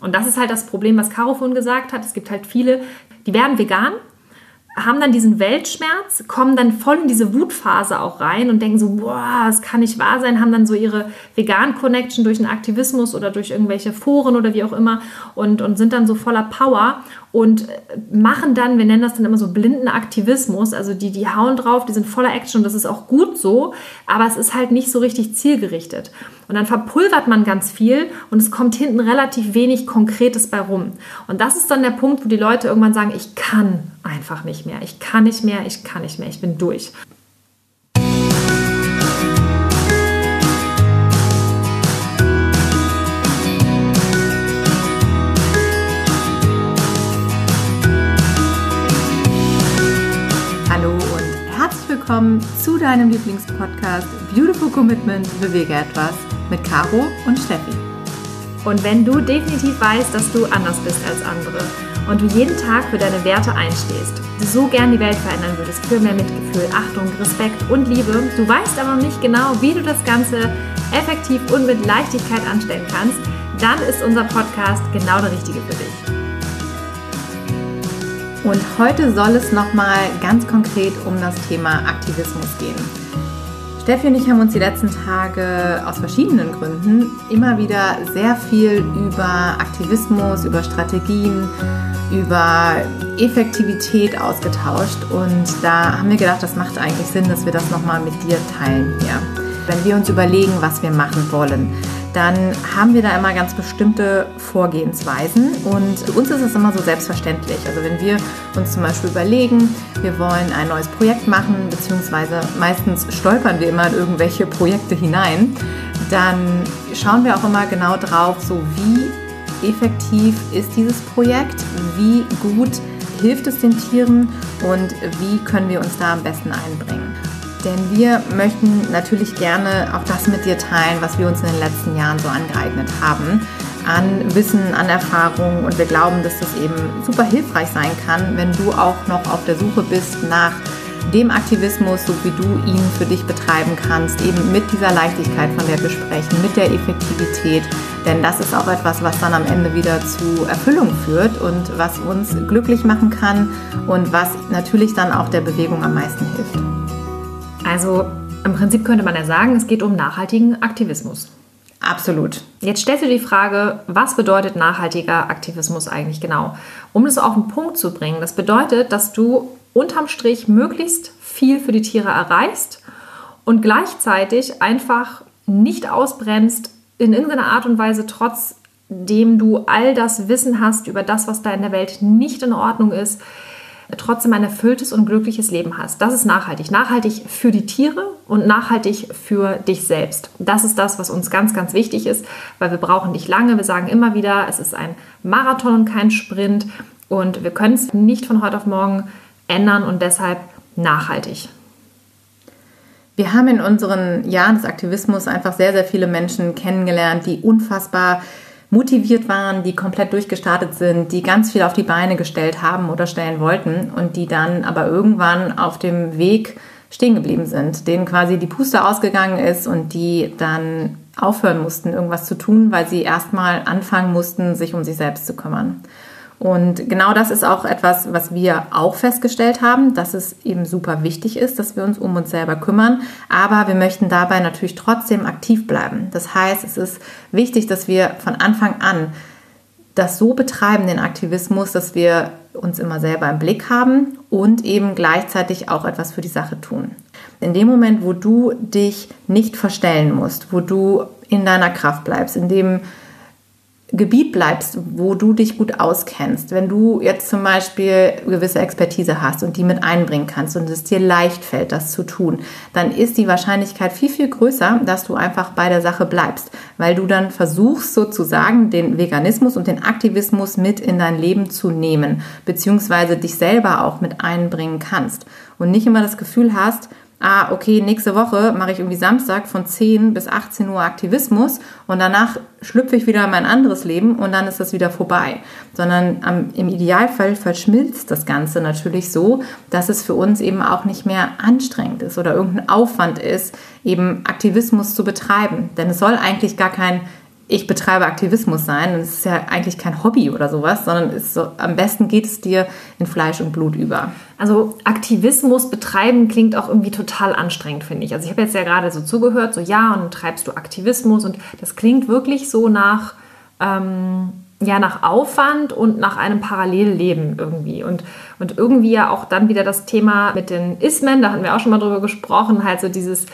Und das ist halt das Problem, was Caro vorhin gesagt hat. Es gibt halt viele, die werden vegan, haben dann diesen Weltschmerz, kommen dann voll in diese Wutphase auch rein und denken so, boah, das kann nicht wahr sein, haben dann so ihre Vegan-Connection durch den Aktivismus oder durch irgendwelche Foren oder wie auch immer und, und sind dann so voller Power und machen dann, wir nennen das dann immer so blinden Aktivismus, also die, die hauen drauf, die sind voller Action und das ist auch gut so, aber es ist halt nicht so richtig zielgerichtet. Und dann verpulvert man ganz viel und es kommt hinten relativ wenig Konkretes bei rum. Und das ist dann der Punkt, wo die Leute irgendwann sagen, ich kann einfach nicht mehr, ich kann nicht mehr, ich kann nicht mehr, ich bin durch. willkommen zu deinem Lieblingspodcast Beautiful Commitment Bewege etwas mit Caro und Steffi. Und wenn du definitiv weißt, dass du anders bist als andere und du jeden Tag für deine Werte einstehst, du so gern die Welt verändern würdest für mehr Mitgefühl, Achtung, Respekt und Liebe, du weißt aber nicht genau, wie du das Ganze effektiv und mit Leichtigkeit anstellen kannst, dann ist unser Podcast genau der richtige für dich. Und heute soll es nochmal ganz konkret um das Thema Aktivismus gehen. Steffi und ich haben uns die letzten Tage aus verschiedenen Gründen immer wieder sehr viel über Aktivismus, über Strategien, über Effektivität ausgetauscht. Und da haben wir gedacht, das macht eigentlich Sinn, dass wir das nochmal mit dir teilen hier. Wenn wir uns überlegen, was wir machen wollen, dann haben wir da immer ganz bestimmte Vorgehensweisen und für uns ist es immer so selbstverständlich. Also wenn wir uns zum Beispiel überlegen, wir wollen ein neues Projekt machen, beziehungsweise meistens stolpern wir immer in irgendwelche Projekte hinein, dann schauen wir auch immer genau drauf, so wie effektiv ist dieses Projekt, wie gut hilft es den Tieren und wie können wir uns da am besten einbringen. Denn wir möchten natürlich gerne auch das mit dir teilen, was wir uns in den letzten Jahren so angeeignet haben. An Wissen, an Erfahrung. Und wir glauben, dass das eben super hilfreich sein kann, wenn du auch noch auf der Suche bist nach dem Aktivismus, so wie du ihn für dich betreiben kannst, eben mit dieser Leichtigkeit, von der wir sprechen, mit der Effektivität. Denn das ist auch etwas, was dann am Ende wieder zu Erfüllung führt und was uns glücklich machen kann und was natürlich dann auch der Bewegung am meisten hilft. Also im Prinzip könnte man ja sagen, es geht um nachhaltigen Aktivismus. Absolut. Jetzt stellst du die Frage, was bedeutet nachhaltiger Aktivismus eigentlich genau? Um das auf den Punkt zu bringen, das bedeutet, dass du unterm Strich möglichst viel für die Tiere erreichst und gleichzeitig einfach nicht ausbrennst in irgendeiner Art und Weise, trotzdem du all das Wissen hast über das, was da in der Welt nicht in Ordnung ist, trotzdem ein erfülltes und glückliches Leben hast. Das ist nachhaltig. Nachhaltig für die Tiere und nachhaltig für dich selbst. Das ist das, was uns ganz, ganz wichtig ist, weil wir brauchen nicht lange. Wir sagen immer wieder, es ist ein Marathon und kein Sprint und wir können es nicht von heute auf morgen ändern und deshalb nachhaltig. Wir haben in unseren Jahren des Aktivismus einfach sehr, sehr viele Menschen kennengelernt, die unfassbar motiviert waren, die komplett durchgestartet sind, die ganz viel auf die Beine gestellt haben oder stellen wollten und die dann aber irgendwann auf dem Weg stehen geblieben sind, denen quasi die Puste ausgegangen ist und die dann aufhören mussten, irgendwas zu tun, weil sie erstmal anfangen mussten, sich um sich selbst zu kümmern. Und genau das ist auch etwas, was wir auch festgestellt haben, dass es eben super wichtig ist, dass wir uns um uns selber kümmern. Aber wir möchten dabei natürlich trotzdem aktiv bleiben. Das heißt, es ist wichtig, dass wir von Anfang an das so betreiben, den Aktivismus, dass wir uns immer selber im Blick haben und eben gleichzeitig auch etwas für die Sache tun. In dem Moment, wo du dich nicht verstellen musst, wo du in deiner Kraft bleibst, in dem Gebiet bleibst, wo du dich gut auskennst, wenn du jetzt zum Beispiel gewisse Expertise hast und die mit einbringen kannst und es dir leicht fällt, das zu tun, dann ist die Wahrscheinlichkeit viel, viel größer, dass du einfach bei der Sache bleibst, weil du dann versuchst sozusagen den Veganismus und den Aktivismus mit in dein Leben zu nehmen, beziehungsweise dich selber auch mit einbringen kannst und nicht immer das Gefühl hast, ah, okay, nächste Woche mache ich irgendwie Samstag von 10 bis 18 Uhr Aktivismus und danach schlüpfe ich wieder in mein anderes Leben und dann ist das wieder vorbei. Sondern am, im Idealfall verschmilzt das Ganze natürlich so, dass es für uns eben auch nicht mehr anstrengend ist oder irgendein Aufwand ist, eben Aktivismus zu betreiben. Denn es soll eigentlich gar kein ich betreibe Aktivismus sein. Es ist ja eigentlich kein Hobby oder sowas, sondern ist so, am besten geht es dir in Fleisch und Blut über. Also Aktivismus betreiben klingt auch irgendwie total anstrengend, finde ich. Also ich habe jetzt ja gerade so zugehört, so ja, und treibst du Aktivismus und das klingt wirklich so nach, ähm, ja, nach Aufwand und nach einem Parallelleben irgendwie. Und, und irgendwie ja auch dann wieder das Thema mit den Ismen, da hatten wir auch schon mal drüber gesprochen, halt so dieses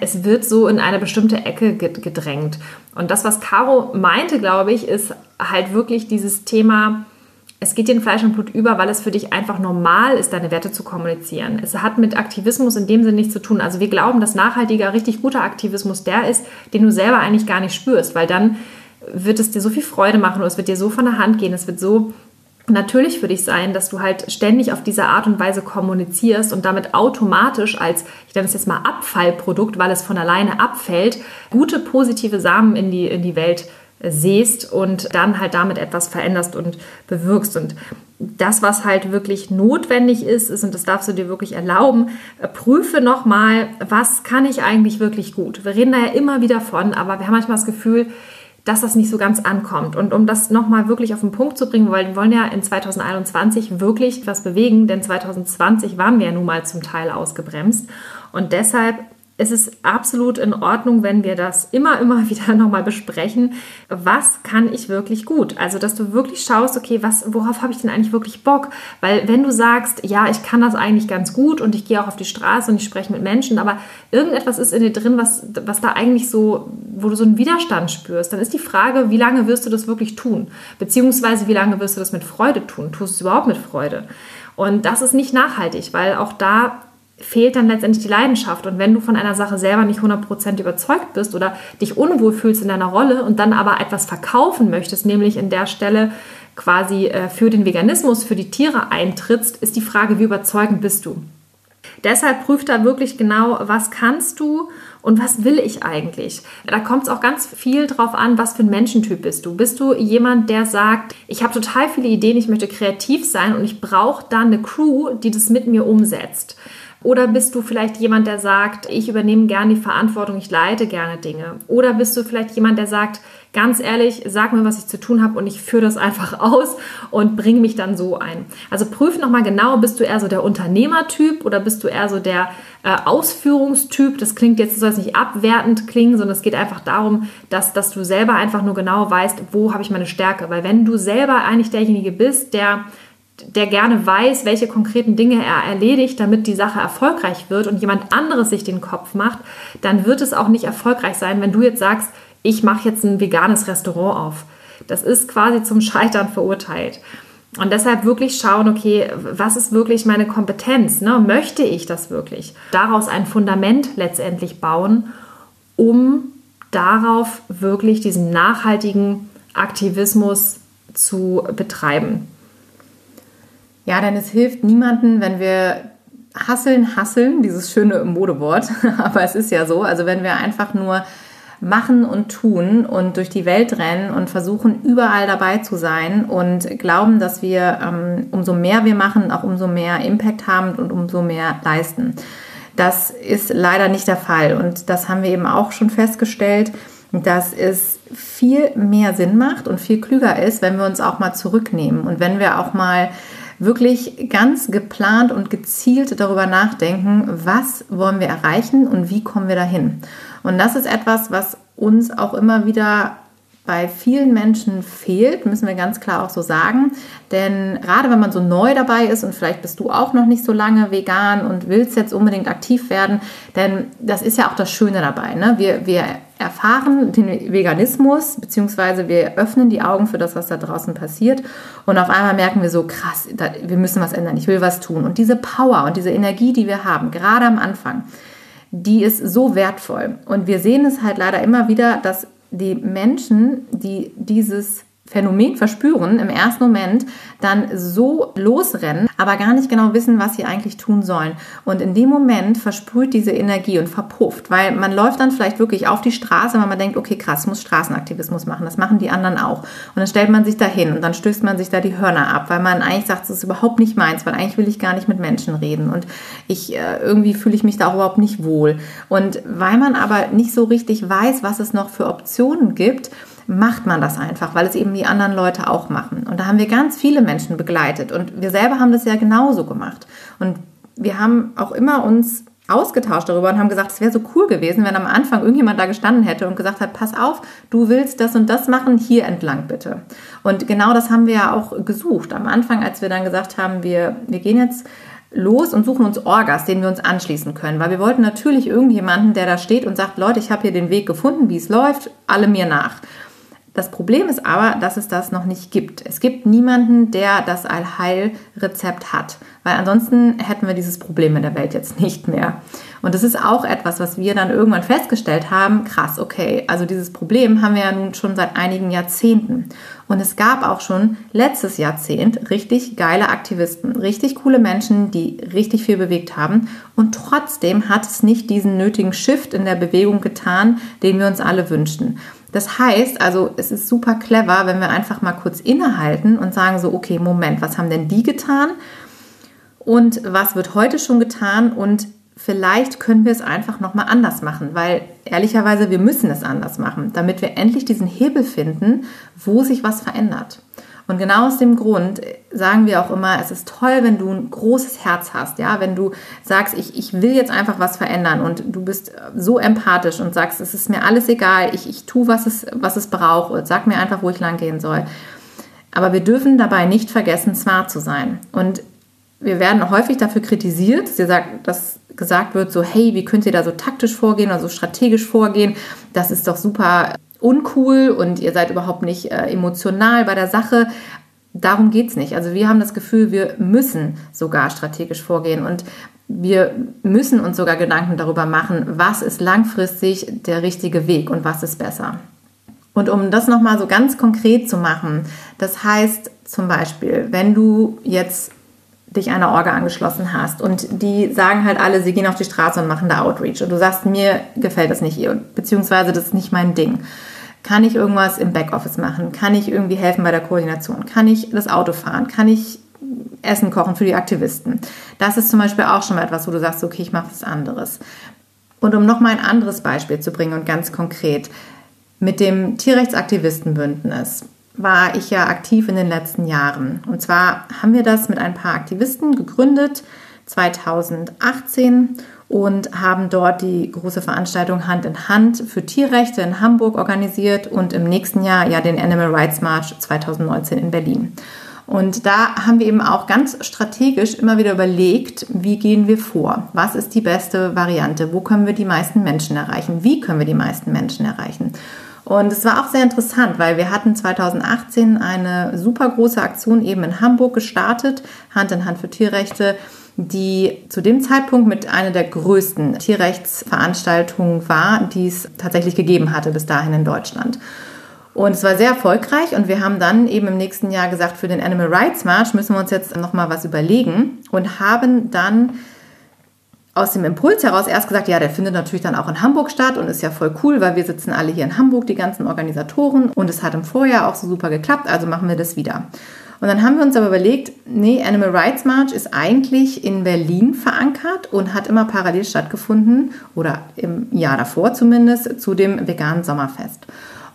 es wird so in eine bestimmte Ecke gedrängt. Und das, was Caro meinte, glaube ich, ist halt wirklich dieses Thema, es geht dir in Fleisch und Blut über, weil es für dich einfach normal ist, deine Werte zu kommunizieren. Es hat mit Aktivismus in dem Sinne nichts zu tun. Also wir glauben, dass nachhaltiger, richtig guter Aktivismus der ist, den du selber eigentlich gar nicht spürst, weil dann wird es dir so viel Freude machen oder es wird dir so von der Hand gehen, es wird so natürlich für dich sein, dass du halt ständig auf diese Art und Weise kommunizierst und damit automatisch als, ich nenne es jetzt mal Abfallprodukt, weil es von alleine abfällt, gute positive Samen in die, in die Welt säst und dann halt damit etwas veränderst und bewirkst. Und das, was halt wirklich notwendig ist, ist, und das darfst du dir wirklich erlauben, prüfe nochmal, was kann ich eigentlich wirklich gut. Wir reden da ja immer wieder von, aber wir haben manchmal das Gefühl, dass das nicht so ganz ankommt. Und um das nochmal wirklich auf den Punkt zu bringen, weil wir wollen ja in 2021 wirklich was bewegen, denn 2020 waren wir ja nun mal zum Teil ausgebremst. Und deshalb es ist absolut in Ordnung, wenn wir das immer, immer wieder nochmal besprechen. Was kann ich wirklich gut? Also, dass du wirklich schaust, okay, was, worauf habe ich denn eigentlich wirklich Bock? Weil, wenn du sagst, ja, ich kann das eigentlich ganz gut und ich gehe auch auf die Straße und ich spreche mit Menschen, aber irgendetwas ist in dir drin, was, was da eigentlich so, wo du so einen Widerstand spürst, dann ist die Frage, wie lange wirst du das wirklich tun? Beziehungsweise, wie lange wirst du das mit Freude tun? Tust du es überhaupt mit Freude? Und das ist nicht nachhaltig, weil auch da fehlt dann letztendlich die Leidenschaft. Und wenn du von einer Sache selber nicht 100% überzeugt bist oder dich unwohl fühlst in deiner Rolle und dann aber etwas verkaufen möchtest, nämlich in der Stelle quasi äh, für den Veganismus, für die Tiere eintrittst, ist die Frage, wie überzeugend bist du? Deshalb prüf da wirklich genau, was kannst du und was will ich eigentlich? Da kommt es auch ganz viel drauf an, was für ein Menschentyp bist du. Bist du jemand, der sagt, ich habe total viele Ideen, ich möchte kreativ sein und ich brauche dann eine Crew, die das mit mir umsetzt? Oder bist du vielleicht jemand, der sagt, ich übernehme gerne die Verantwortung, ich leite gerne Dinge? Oder bist du vielleicht jemand, der sagt, ganz ehrlich, sag mir, was ich zu tun habe und ich führe das einfach aus und bringe mich dann so ein. Also prüf nochmal genau, bist du eher so der Unternehmertyp oder bist du eher so der äh, Ausführungstyp? Das klingt jetzt, soll es nicht abwertend klingen, sondern es geht einfach darum, dass, dass du selber einfach nur genau weißt, wo habe ich meine Stärke. Weil wenn du selber eigentlich derjenige bist, der der gerne weiß, welche konkreten Dinge er erledigt, damit die Sache erfolgreich wird und jemand anderes sich den Kopf macht, dann wird es auch nicht erfolgreich sein, wenn du jetzt sagst, ich mache jetzt ein veganes Restaurant auf. Das ist quasi zum Scheitern verurteilt. Und deshalb wirklich schauen, okay, was ist wirklich meine Kompetenz? Ne? Möchte ich das wirklich? Daraus ein Fundament letztendlich bauen, um darauf wirklich diesen nachhaltigen Aktivismus zu betreiben. Ja, denn es hilft niemanden, wenn wir hasseln, hasseln, dieses schöne Modewort, aber es ist ja so, also wenn wir einfach nur machen und tun und durch die Welt rennen und versuchen, überall dabei zu sein und glauben, dass wir, ähm, umso mehr wir machen, auch umso mehr Impact haben und umso mehr leisten. Das ist leider nicht der Fall. Und das haben wir eben auch schon festgestellt, dass es viel mehr Sinn macht und viel klüger ist, wenn wir uns auch mal zurücknehmen. Und wenn wir auch mal wirklich ganz geplant und gezielt darüber nachdenken, was wollen wir erreichen und wie kommen wir dahin. Und das ist etwas, was uns auch immer wieder bei vielen Menschen fehlt, müssen wir ganz klar auch so sagen. Denn gerade wenn man so neu dabei ist und vielleicht bist du auch noch nicht so lange vegan und willst jetzt unbedingt aktiv werden, denn das ist ja auch das Schöne dabei. Ne? Wir, wir erfahren den Veganismus, beziehungsweise wir öffnen die Augen für das, was da draußen passiert. Und auf einmal merken wir so, krass, da, wir müssen was ändern, ich will was tun. Und diese Power und diese Energie, die wir haben, gerade am Anfang, die ist so wertvoll. Und wir sehen es halt leider immer wieder, dass die Menschen, die dieses Phänomen verspüren, im ersten Moment dann so losrennen, aber gar nicht genau wissen, was sie eigentlich tun sollen. Und in dem Moment versprüht diese Energie und verpufft, weil man läuft dann vielleicht wirklich auf die Straße, weil man denkt, okay, krass, muss Straßenaktivismus machen, das machen die anderen auch. Und dann stellt man sich da hin und dann stößt man sich da die Hörner ab, weil man eigentlich sagt, das ist überhaupt nicht meins, weil eigentlich will ich gar nicht mit Menschen reden und ich äh, irgendwie fühle ich mich da auch überhaupt nicht wohl. Und weil man aber nicht so richtig weiß, was es noch für Optionen gibt, macht man das einfach, weil es eben die anderen Leute auch machen. Und da haben wir ganz viele Menschen begleitet und wir selber haben das ja genauso gemacht. Und wir haben auch immer uns ausgetauscht darüber und haben gesagt, es wäre so cool gewesen, wenn am Anfang irgendjemand da gestanden hätte und gesagt hat, pass auf, du willst das und das machen, hier entlang bitte. Und genau das haben wir ja auch gesucht. Am Anfang, als wir dann gesagt haben, wir, wir gehen jetzt los und suchen uns Orgas, denen wir uns anschließen können, weil wir wollten natürlich irgendjemanden, der da steht und sagt, Leute, ich habe hier den Weg gefunden, wie es läuft, alle mir nach. Das Problem ist aber, dass es das noch nicht gibt. Es gibt niemanden, der das Allheilrezept hat, weil ansonsten hätten wir dieses Problem in der Welt jetzt nicht mehr. Und das ist auch etwas, was wir dann irgendwann festgestellt haben, krass, okay, also dieses Problem haben wir ja nun schon seit einigen Jahrzehnten. Und es gab auch schon letztes Jahrzehnt richtig geile Aktivisten, richtig coole Menschen, die richtig viel bewegt haben. Und trotzdem hat es nicht diesen nötigen Shift in der Bewegung getan, den wir uns alle wünschten. Das heißt, also es ist super clever, wenn wir einfach mal kurz innehalten und sagen so, okay, Moment, was haben denn die getan? Und was wird heute schon getan? Und vielleicht können wir es einfach nochmal anders machen, weil ehrlicherweise wir müssen es anders machen, damit wir endlich diesen Hebel finden, wo sich was verändert. Und genau aus dem Grund sagen wir auch immer, es ist toll, wenn du ein großes Herz hast, ja, wenn du sagst, ich, ich will jetzt einfach was verändern und du bist so empathisch und sagst, es ist mir alles egal, ich, ich tue, was es, was es braucht und sag mir einfach, wo ich lang gehen soll. Aber wir dürfen dabei nicht vergessen, smart zu sein. Und wir werden häufig dafür kritisiert, dass gesagt wird, so, hey, wie könnt ihr da so taktisch vorgehen oder so strategisch vorgehen? Das ist doch super uncool und ihr seid überhaupt nicht äh, emotional bei der Sache. Darum geht es nicht. Also wir haben das Gefühl, wir müssen sogar strategisch vorgehen und wir müssen uns sogar Gedanken darüber machen, was ist langfristig der richtige Weg und was ist besser. Und um das nochmal so ganz konkret zu machen, das heißt zum Beispiel, wenn du jetzt dich einer Orga angeschlossen hast und die sagen halt alle, sie gehen auf die Straße und machen da Outreach und du sagst, mir gefällt das nicht, beziehungsweise das ist nicht mein Ding. Kann ich irgendwas im Backoffice machen? Kann ich irgendwie helfen bei der Koordination? Kann ich das Auto fahren? Kann ich Essen kochen für die Aktivisten? Das ist zum Beispiel auch schon mal etwas, wo du sagst, okay, ich mache was anderes. Und um noch mal ein anderes Beispiel zu bringen und ganz konkret, mit dem Tierrechtsaktivistenbündnis war ich ja aktiv in den letzten Jahren. Und zwar haben wir das mit ein paar Aktivisten gegründet 2018 und haben dort die große Veranstaltung Hand in Hand für Tierrechte in Hamburg organisiert und im nächsten Jahr ja den Animal Rights March 2019 in Berlin. Und da haben wir eben auch ganz strategisch immer wieder überlegt, wie gehen wir vor? Was ist die beste Variante? Wo können wir die meisten Menschen erreichen? Wie können wir die meisten Menschen erreichen? Und es war auch sehr interessant, weil wir hatten 2018 eine super große Aktion eben in Hamburg gestartet, Hand in Hand für Tierrechte, die zu dem Zeitpunkt mit einer der größten Tierrechtsveranstaltungen war, die es tatsächlich gegeben hatte bis dahin in Deutschland. Und es war sehr erfolgreich und wir haben dann eben im nächsten Jahr gesagt, für den Animal Rights March müssen wir uns jetzt nochmal was überlegen und haben dann aus dem Impuls heraus erst gesagt, ja, der findet natürlich dann auch in Hamburg statt und ist ja voll cool, weil wir sitzen alle hier in Hamburg, die ganzen Organisatoren und es hat im Vorjahr auch so super geklappt, also machen wir das wieder. Und dann haben wir uns aber überlegt, nee, Animal Rights March ist eigentlich in Berlin verankert und hat immer parallel stattgefunden oder im Jahr davor zumindest zu dem veganen Sommerfest.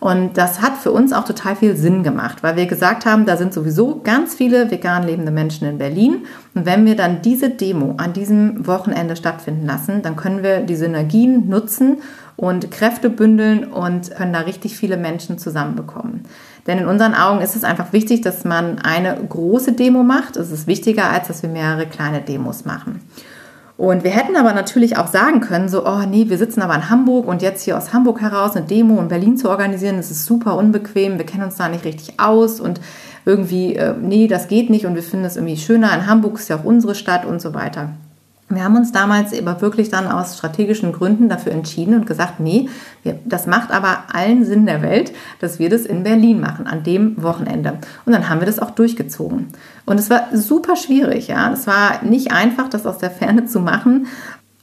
Und das hat für uns auch total viel Sinn gemacht, weil wir gesagt haben, da sind sowieso ganz viele vegan lebende Menschen in Berlin. Und wenn wir dann diese Demo an diesem Wochenende stattfinden lassen, dann können wir die Synergien nutzen und Kräfte bündeln und können da richtig viele Menschen zusammenbekommen. Denn in unseren Augen ist es einfach wichtig, dass man eine große Demo macht. Es ist wichtiger, als dass wir mehrere kleine Demos machen. Und wir hätten aber natürlich auch sagen können, so, oh nee, wir sitzen aber in Hamburg und jetzt hier aus Hamburg heraus eine Demo in Berlin zu organisieren, das ist super unbequem, wir kennen uns da nicht richtig aus und irgendwie, äh, nee, das geht nicht und wir finden es irgendwie schöner, in Hamburg ist ja auch unsere Stadt und so weiter. Wir haben uns damals aber wirklich dann aus strategischen Gründen dafür entschieden und gesagt, nee, wir, das macht aber allen Sinn der Welt, dass wir das in Berlin machen, an dem Wochenende. Und dann haben wir das auch durchgezogen. Und es war super schwierig, ja. Es war nicht einfach, das aus der Ferne zu machen.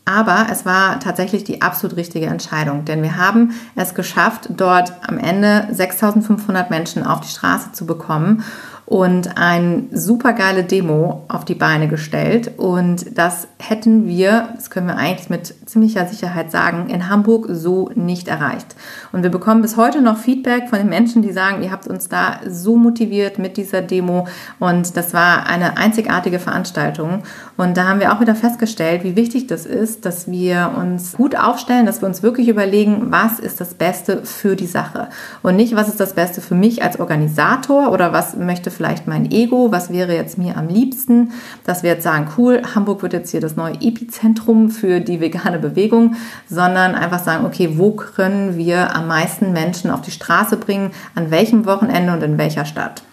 Aber es war tatsächlich die absolut richtige Entscheidung, denn wir haben es geschafft, dort am Ende 6500 Menschen auf die Straße zu bekommen und eine super geile Demo auf die Beine gestellt. Und das hätten wir, das können wir eigentlich mit ziemlicher Sicherheit sagen, in Hamburg so nicht erreicht. Und wir bekommen bis heute noch Feedback von den Menschen, die sagen, ihr habt uns da so motiviert mit dieser Demo. Und das war eine einzigartige Veranstaltung. Und da haben wir auch wieder festgestellt, wie wichtig das ist, dass wir uns gut aufstellen, dass wir uns wirklich überlegen, was ist das Beste für die Sache. Und nicht, was ist das Beste für mich als Organisator oder was möchte vielleicht mein Ego, was wäre jetzt mir am liebsten, dass wir jetzt sagen, cool, Hamburg wird jetzt hier das neue Epizentrum für die vegane Bewegung, sondern einfach sagen, okay, wo können wir am meisten Menschen auf die Straße bringen, an welchem Wochenende und in welcher Stadt.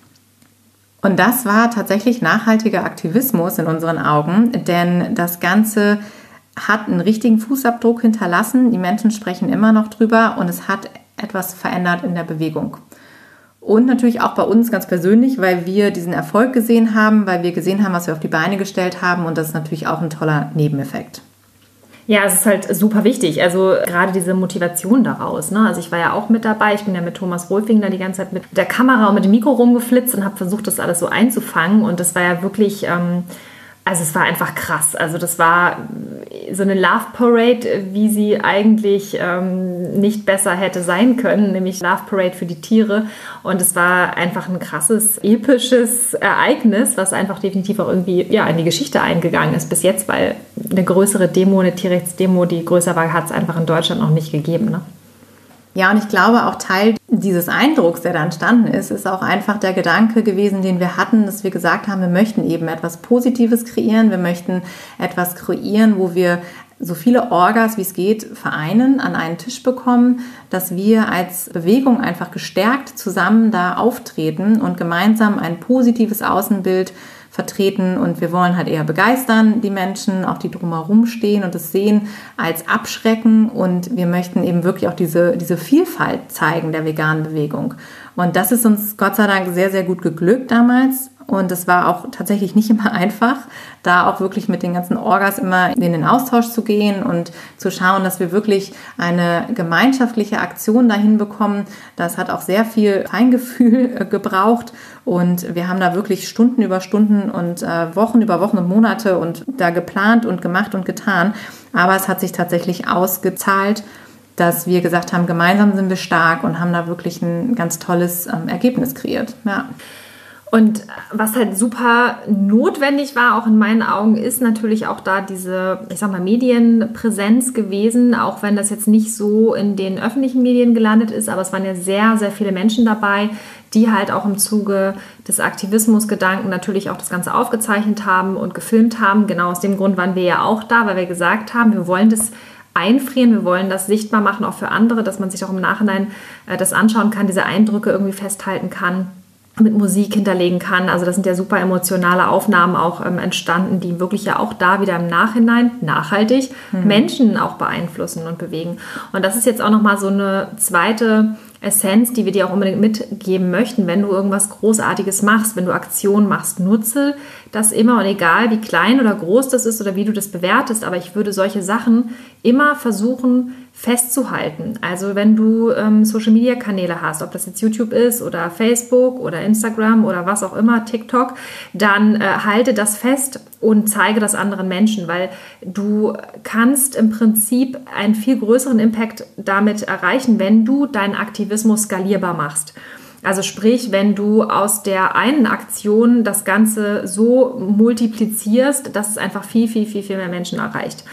Und das war tatsächlich nachhaltiger Aktivismus in unseren Augen, denn das Ganze hat einen richtigen Fußabdruck hinterlassen. Die Menschen sprechen immer noch drüber und es hat etwas verändert in der Bewegung. Und natürlich auch bei uns ganz persönlich, weil wir diesen Erfolg gesehen haben, weil wir gesehen haben, was wir auf die Beine gestellt haben. Und das ist natürlich auch ein toller Nebeneffekt. Ja, es ist halt super wichtig. Also gerade diese Motivation daraus. Ne? Also ich war ja auch mit dabei. Ich bin ja mit Thomas Rolfing da die ganze Zeit mit der Kamera und mit dem Mikro rumgeflitzt und habe versucht, das alles so einzufangen. Und das war ja wirklich. Ähm, also es war einfach krass. Also das war so eine Love Parade, wie sie eigentlich ähm, nicht besser hätte sein können, nämlich Love Parade für die Tiere. Und es war einfach ein krasses, episches Ereignis, was einfach definitiv auch irgendwie ja, in die Geschichte eingegangen ist bis jetzt, weil eine größere Demo, eine Tierrechtsdemo, die größer war, hat es einfach in Deutschland noch nicht gegeben. Ne? Ja, und ich glaube, auch Teil dieses Eindrucks, der da entstanden ist, ist auch einfach der Gedanke gewesen, den wir hatten, dass wir gesagt haben, wir möchten eben etwas Positives kreieren, wir möchten etwas kreieren, wo wir so viele Orgas, wie es geht, vereinen, an einen Tisch bekommen, dass wir als Bewegung einfach gestärkt zusammen da auftreten und gemeinsam ein positives Außenbild vertreten und wir wollen halt eher begeistern, die Menschen, auch die drumherum stehen und es sehen als abschrecken und wir möchten eben wirklich auch diese, diese Vielfalt zeigen der veganen Bewegung. Und das ist uns Gott sei Dank sehr, sehr gut geglückt damals. Und es war auch tatsächlich nicht immer einfach, da auch wirklich mit den ganzen Orgas immer in den Austausch zu gehen und zu schauen, dass wir wirklich eine gemeinschaftliche Aktion dahin bekommen. Das hat auch sehr viel Feingefühl äh, gebraucht. Und wir haben da wirklich Stunden über Stunden und äh, Wochen über Wochen und Monate und da geplant und gemacht und getan. Aber es hat sich tatsächlich ausgezahlt dass wir gesagt haben, gemeinsam sind wir stark und haben da wirklich ein ganz tolles ähm, Ergebnis kreiert. Ja. Und was halt super notwendig war, auch in meinen Augen, ist natürlich auch da diese, ich sag mal, Medienpräsenz gewesen, auch wenn das jetzt nicht so in den öffentlichen Medien gelandet ist, aber es waren ja sehr, sehr viele Menschen dabei, die halt auch im Zuge des Aktivismusgedanken natürlich auch das Ganze aufgezeichnet haben und gefilmt haben. Genau aus dem Grund waren wir ja auch da, weil wir gesagt haben, wir wollen das einfrieren, wir wollen das sichtbar machen, auch für andere, dass man sich auch im Nachhinein äh, das anschauen kann, diese Eindrücke irgendwie festhalten kann mit Musik hinterlegen kann. Also das sind ja super emotionale Aufnahmen auch ähm, entstanden, die wirklich ja auch da wieder im Nachhinein nachhaltig mhm. Menschen auch beeinflussen und bewegen. Und das ist jetzt auch nochmal so eine zweite Essenz, die wir dir auch unbedingt mitgeben möchten, wenn du irgendwas Großartiges machst, wenn du Aktionen machst, nutze das immer und egal wie klein oder groß das ist oder wie du das bewertest, aber ich würde solche Sachen immer versuchen festzuhalten. Also wenn du ähm, Social-Media-Kanäle hast, ob das jetzt YouTube ist oder Facebook oder Instagram oder was auch immer, TikTok, dann äh, halte das fest und zeige das anderen Menschen, weil du kannst im Prinzip einen viel größeren Impact damit erreichen, wenn du deinen Aktivismus skalierbar machst. Also sprich, wenn du aus der einen Aktion das Ganze so multiplizierst, dass es einfach viel, viel, viel, viel mehr Menschen erreicht.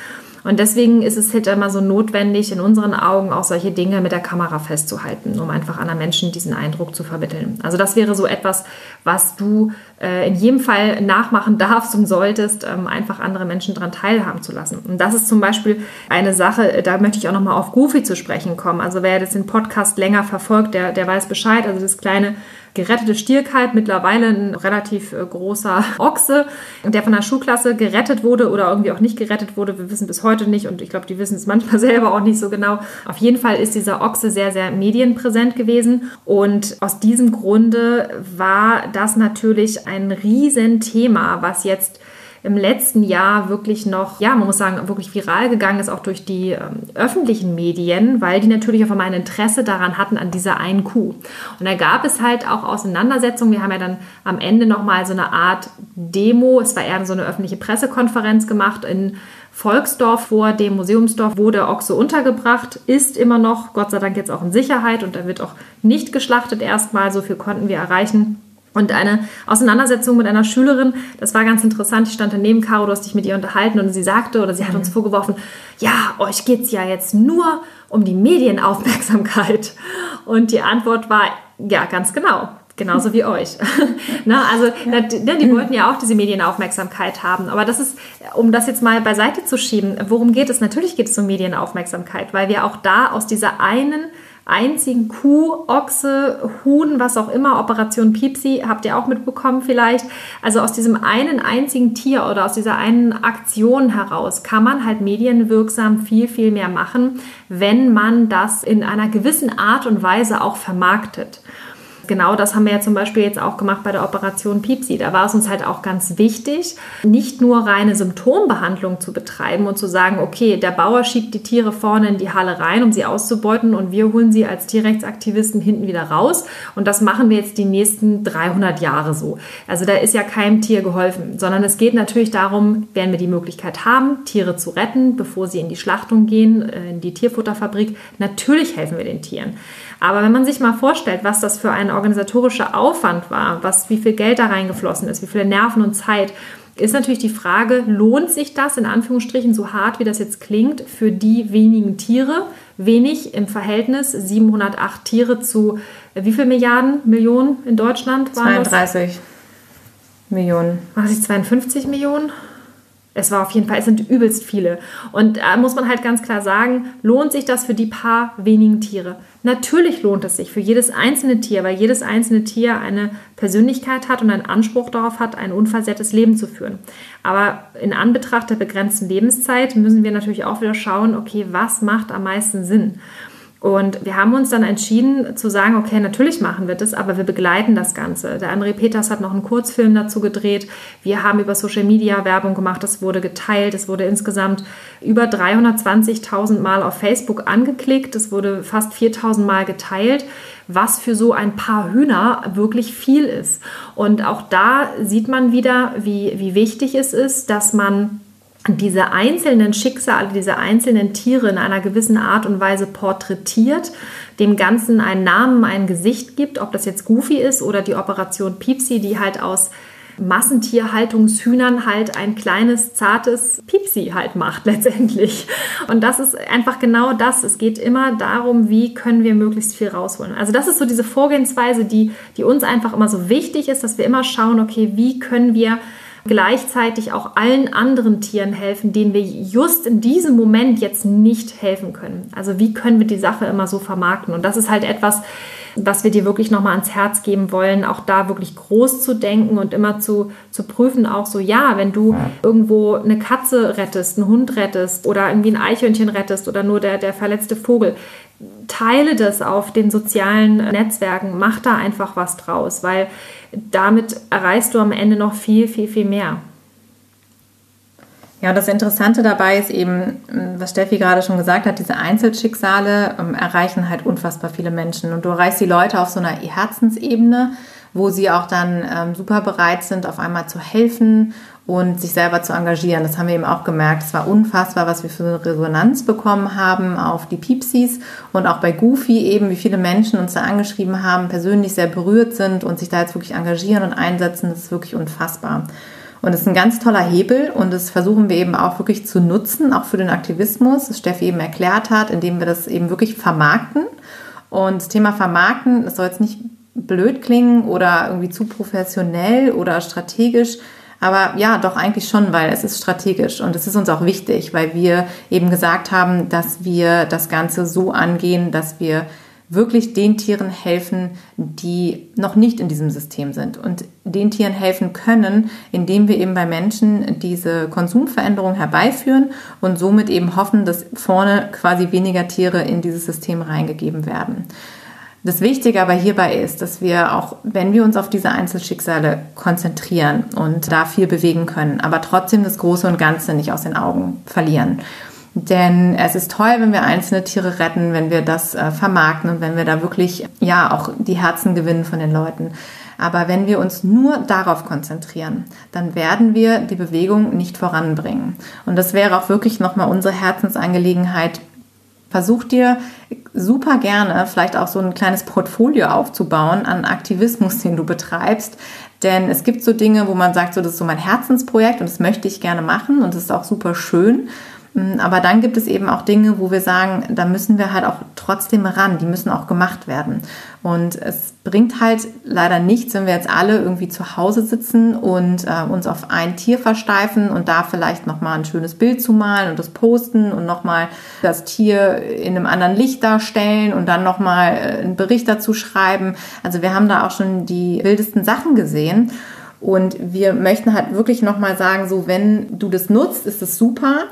Und deswegen ist es halt immer so notwendig, in unseren Augen auch solche Dinge mit der Kamera festzuhalten, um einfach anderen Menschen diesen Eindruck zu vermitteln. Also das wäre so etwas, was du äh, in jedem Fall nachmachen darfst und solltest, ähm, einfach andere Menschen daran teilhaben zu lassen. Und das ist zum Beispiel eine Sache, da möchte ich auch nochmal auf Goofy zu sprechen kommen. Also wer jetzt den Podcast länger verfolgt, der, der weiß Bescheid. Also das kleine gerettete Stierkalb, mittlerweile ein relativ äh, großer Ochse, der von der Schulklasse gerettet wurde oder irgendwie auch nicht gerettet wurde. Wir wissen bis heute nicht und ich glaube, die wissen es manchmal selber auch nicht so genau. Auf jeden Fall ist dieser Ochse sehr, sehr medienpräsent gewesen und aus diesem Grunde war das natürlich ein Riesenthema, was jetzt im letzten Jahr wirklich noch, ja, man muss sagen, wirklich viral gegangen ist, auch durch die ähm, öffentlichen Medien, weil die natürlich auf einmal ein Interesse daran hatten, an dieser einen Kuh. Und da gab es halt auch Auseinandersetzungen. Wir haben ja dann am Ende nochmal so eine Art Demo, es war eher so eine öffentliche Pressekonferenz gemacht in Volksdorf vor dem Museumsdorf, wo der Ochse untergebracht ist, immer noch, Gott sei Dank jetzt auch in Sicherheit und er wird auch nicht geschlachtet erstmal, so viel konnten wir erreichen. Und eine Auseinandersetzung mit einer Schülerin, das war ganz interessant. Ich stand daneben, Caro, du hast dich mit ihr unterhalten und sie sagte oder sie hat uns mhm. vorgeworfen, ja, euch geht es ja jetzt nur um die Medienaufmerksamkeit. Und die Antwort war, ja, ganz genau. Genauso wie euch. Na, also ja. die, die wollten ja auch diese Medienaufmerksamkeit haben. Aber das ist, um das jetzt mal beiseite zu schieben, worum geht es? Natürlich geht es um Medienaufmerksamkeit, weil wir auch da aus dieser einen einzigen Kuh, Ochse, Huhn, was auch immer, Operation Piepsi, habt ihr auch mitbekommen vielleicht. Also aus diesem einen einzigen Tier oder aus dieser einen Aktion heraus kann man halt medienwirksam viel, viel mehr machen, wenn man das in einer gewissen Art und Weise auch vermarktet genau das haben wir ja zum Beispiel jetzt auch gemacht bei der Operation Piepsi. Da war es uns halt auch ganz wichtig, nicht nur reine Symptombehandlung zu betreiben und zu sagen, okay, der Bauer schiebt die Tiere vorne in die Halle rein, um sie auszubeuten und wir holen sie als Tierrechtsaktivisten hinten wieder raus. Und das machen wir jetzt die nächsten 300 Jahre so. Also da ist ja keinem Tier geholfen, sondern es geht natürlich darum, werden wir die Möglichkeit haben, Tiere zu retten, bevor sie in die Schlachtung gehen, äh, in die Tierfutterfabrik. Natürlich helfen wir den Tieren. Aber wenn man sich mal vorstellt, was das für ein organisatorischer Aufwand war, was, wie viel Geld da reingeflossen ist, wie viele Nerven und Zeit, ist natürlich die Frage, lohnt sich das in Anführungsstrichen, so hart wie das jetzt klingt, für die wenigen Tiere? Wenig im Verhältnis, 708 Tiere zu wie viel Milliarden, Millionen in Deutschland waren 32 das? Millionen. War das 52 Millionen? Es war auf jeden Fall, es sind übelst viele. Und da muss man halt ganz klar sagen, lohnt sich das für die paar wenigen Tiere? Natürlich lohnt es sich für jedes einzelne Tier, weil jedes einzelne Tier eine Persönlichkeit hat und einen Anspruch darauf hat, ein unversehrtes Leben zu führen. Aber in Anbetracht der begrenzten Lebenszeit müssen wir natürlich auch wieder schauen, okay, was macht am meisten Sinn? Und wir haben uns dann entschieden zu sagen, okay, natürlich machen wir das, aber wir begleiten das Ganze. Der André Peters hat noch einen Kurzfilm dazu gedreht. Wir haben über Social Media Werbung gemacht. Das wurde geteilt. Es wurde insgesamt über 320.000 Mal auf Facebook angeklickt. Es wurde fast 4.000 Mal geteilt was für so ein paar Hühner wirklich viel ist. Und auch da sieht man wieder, wie, wie wichtig es ist, dass man diese einzelnen Schicksale, diese einzelnen Tiere in einer gewissen Art und Weise porträtiert, dem Ganzen einen Namen, ein Gesicht gibt, ob das jetzt Goofy ist oder die Operation Piepsi, die halt aus Massentierhaltungshühnern halt ein kleines, zartes Piepsi halt macht letztendlich. Und das ist einfach genau das. Es geht immer darum, wie können wir möglichst viel rausholen. Also das ist so diese Vorgehensweise, die, die uns einfach immer so wichtig ist, dass wir immer schauen, okay, wie können wir gleichzeitig auch allen anderen Tieren helfen, denen wir just in diesem Moment jetzt nicht helfen können. Also wie können wir die Sache immer so vermarkten? Und das ist halt etwas, was wir dir wirklich nochmal ans Herz geben wollen, auch da wirklich groß zu denken und immer zu, zu prüfen, auch so, ja, wenn du irgendwo eine Katze rettest, einen Hund rettest oder irgendwie ein Eichhörnchen rettest oder nur der, der verletzte Vogel, teile das auf den sozialen Netzwerken, mach da einfach was draus, weil damit erreichst du am Ende noch viel, viel, viel mehr. Ja, das Interessante dabei ist eben, was Steffi gerade schon gesagt hat, diese Einzelschicksale ähm, erreichen halt unfassbar viele Menschen. Und du erreichst die Leute auf so einer Herzensebene, wo sie auch dann ähm, super bereit sind, auf einmal zu helfen und sich selber zu engagieren. Das haben wir eben auch gemerkt. Es war unfassbar, was wir für eine Resonanz bekommen haben auf die Piepsis und auch bei Goofy eben, wie viele Menschen uns da angeschrieben haben, persönlich sehr berührt sind und sich da jetzt wirklich engagieren und einsetzen. Das ist wirklich unfassbar. Und es ist ein ganz toller Hebel und das versuchen wir eben auch wirklich zu nutzen, auch für den Aktivismus, das Steffi eben erklärt hat, indem wir das eben wirklich vermarkten. Und das Thema Vermarkten, das soll jetzt nicht blöd klingen oder irgendwie zu professionell oder strategisch, aber ja, doch eigentlich schon, weil es ist strategisch und es ist uns auch wichtig, weil wir eben gesagt haben, dass wir das Ganze so angehen, dass wir wirklich den Tieren helfen, die noch nicht in diesem System sind und den Tieren helfen können, indem wir eben bei Menschen diese Konsumveränderung herbeiführen und somit eben hoffen, dass vorne quasi weniger Tiere in dieses System reingegeben werden. Das Wichtige aber hierbei ist, dass wir auch, wenn wir uns auf diese Einzelschicksale konzentrieren und da viel bewegen können, aber trotzdem das Große und Ganze nicht aus den Augen verlieren. Denn es ist toll, wenn wir einzelne Tiere retten, wenn wir das äh, vermarkten und wenn wir da wirklich, ja, auch die Herzen gewinnen von den Leuten. Aber wenn wir uns nur darauf konzentrieren, dann werden wir die Bewegung nicht voranbringen. Und das wäre auch wirklich nochmal unsere Herzensangelegenheit, Versuch dir super gerne vielleicht auch so ein kleines Portfolio aufzubauen an Aktivismus, den du betreibst. Denn es gibt so Dinge, wo man sagt, so, das ist so mein Herzensprojekt und das möchte ich gerne machen und das ist auch super schön. Mm, aber dann gibt es eben auch Dinge, wo wir sagen, da müssen wir halt auch trotzdem ran, die müssen auch gemacht werden. Und es bringt halt leider nichts, wenn wir jetzt alle irgendwie zu Hause sitzen und äh, uns auf ein Tier versteifen und da vielleicht nochmal ein schönes Bild zu malen und das posten und nochmal das Tier in einem anderen Licht darstellen und dann nochmal äh, einen Bericht dazu schreiben. Also wir haben da auch schon die wildesten Sachen gesehen. Und wir möchten halt wirklich nochmal sagen, so wenn du das nutzt, ist es super.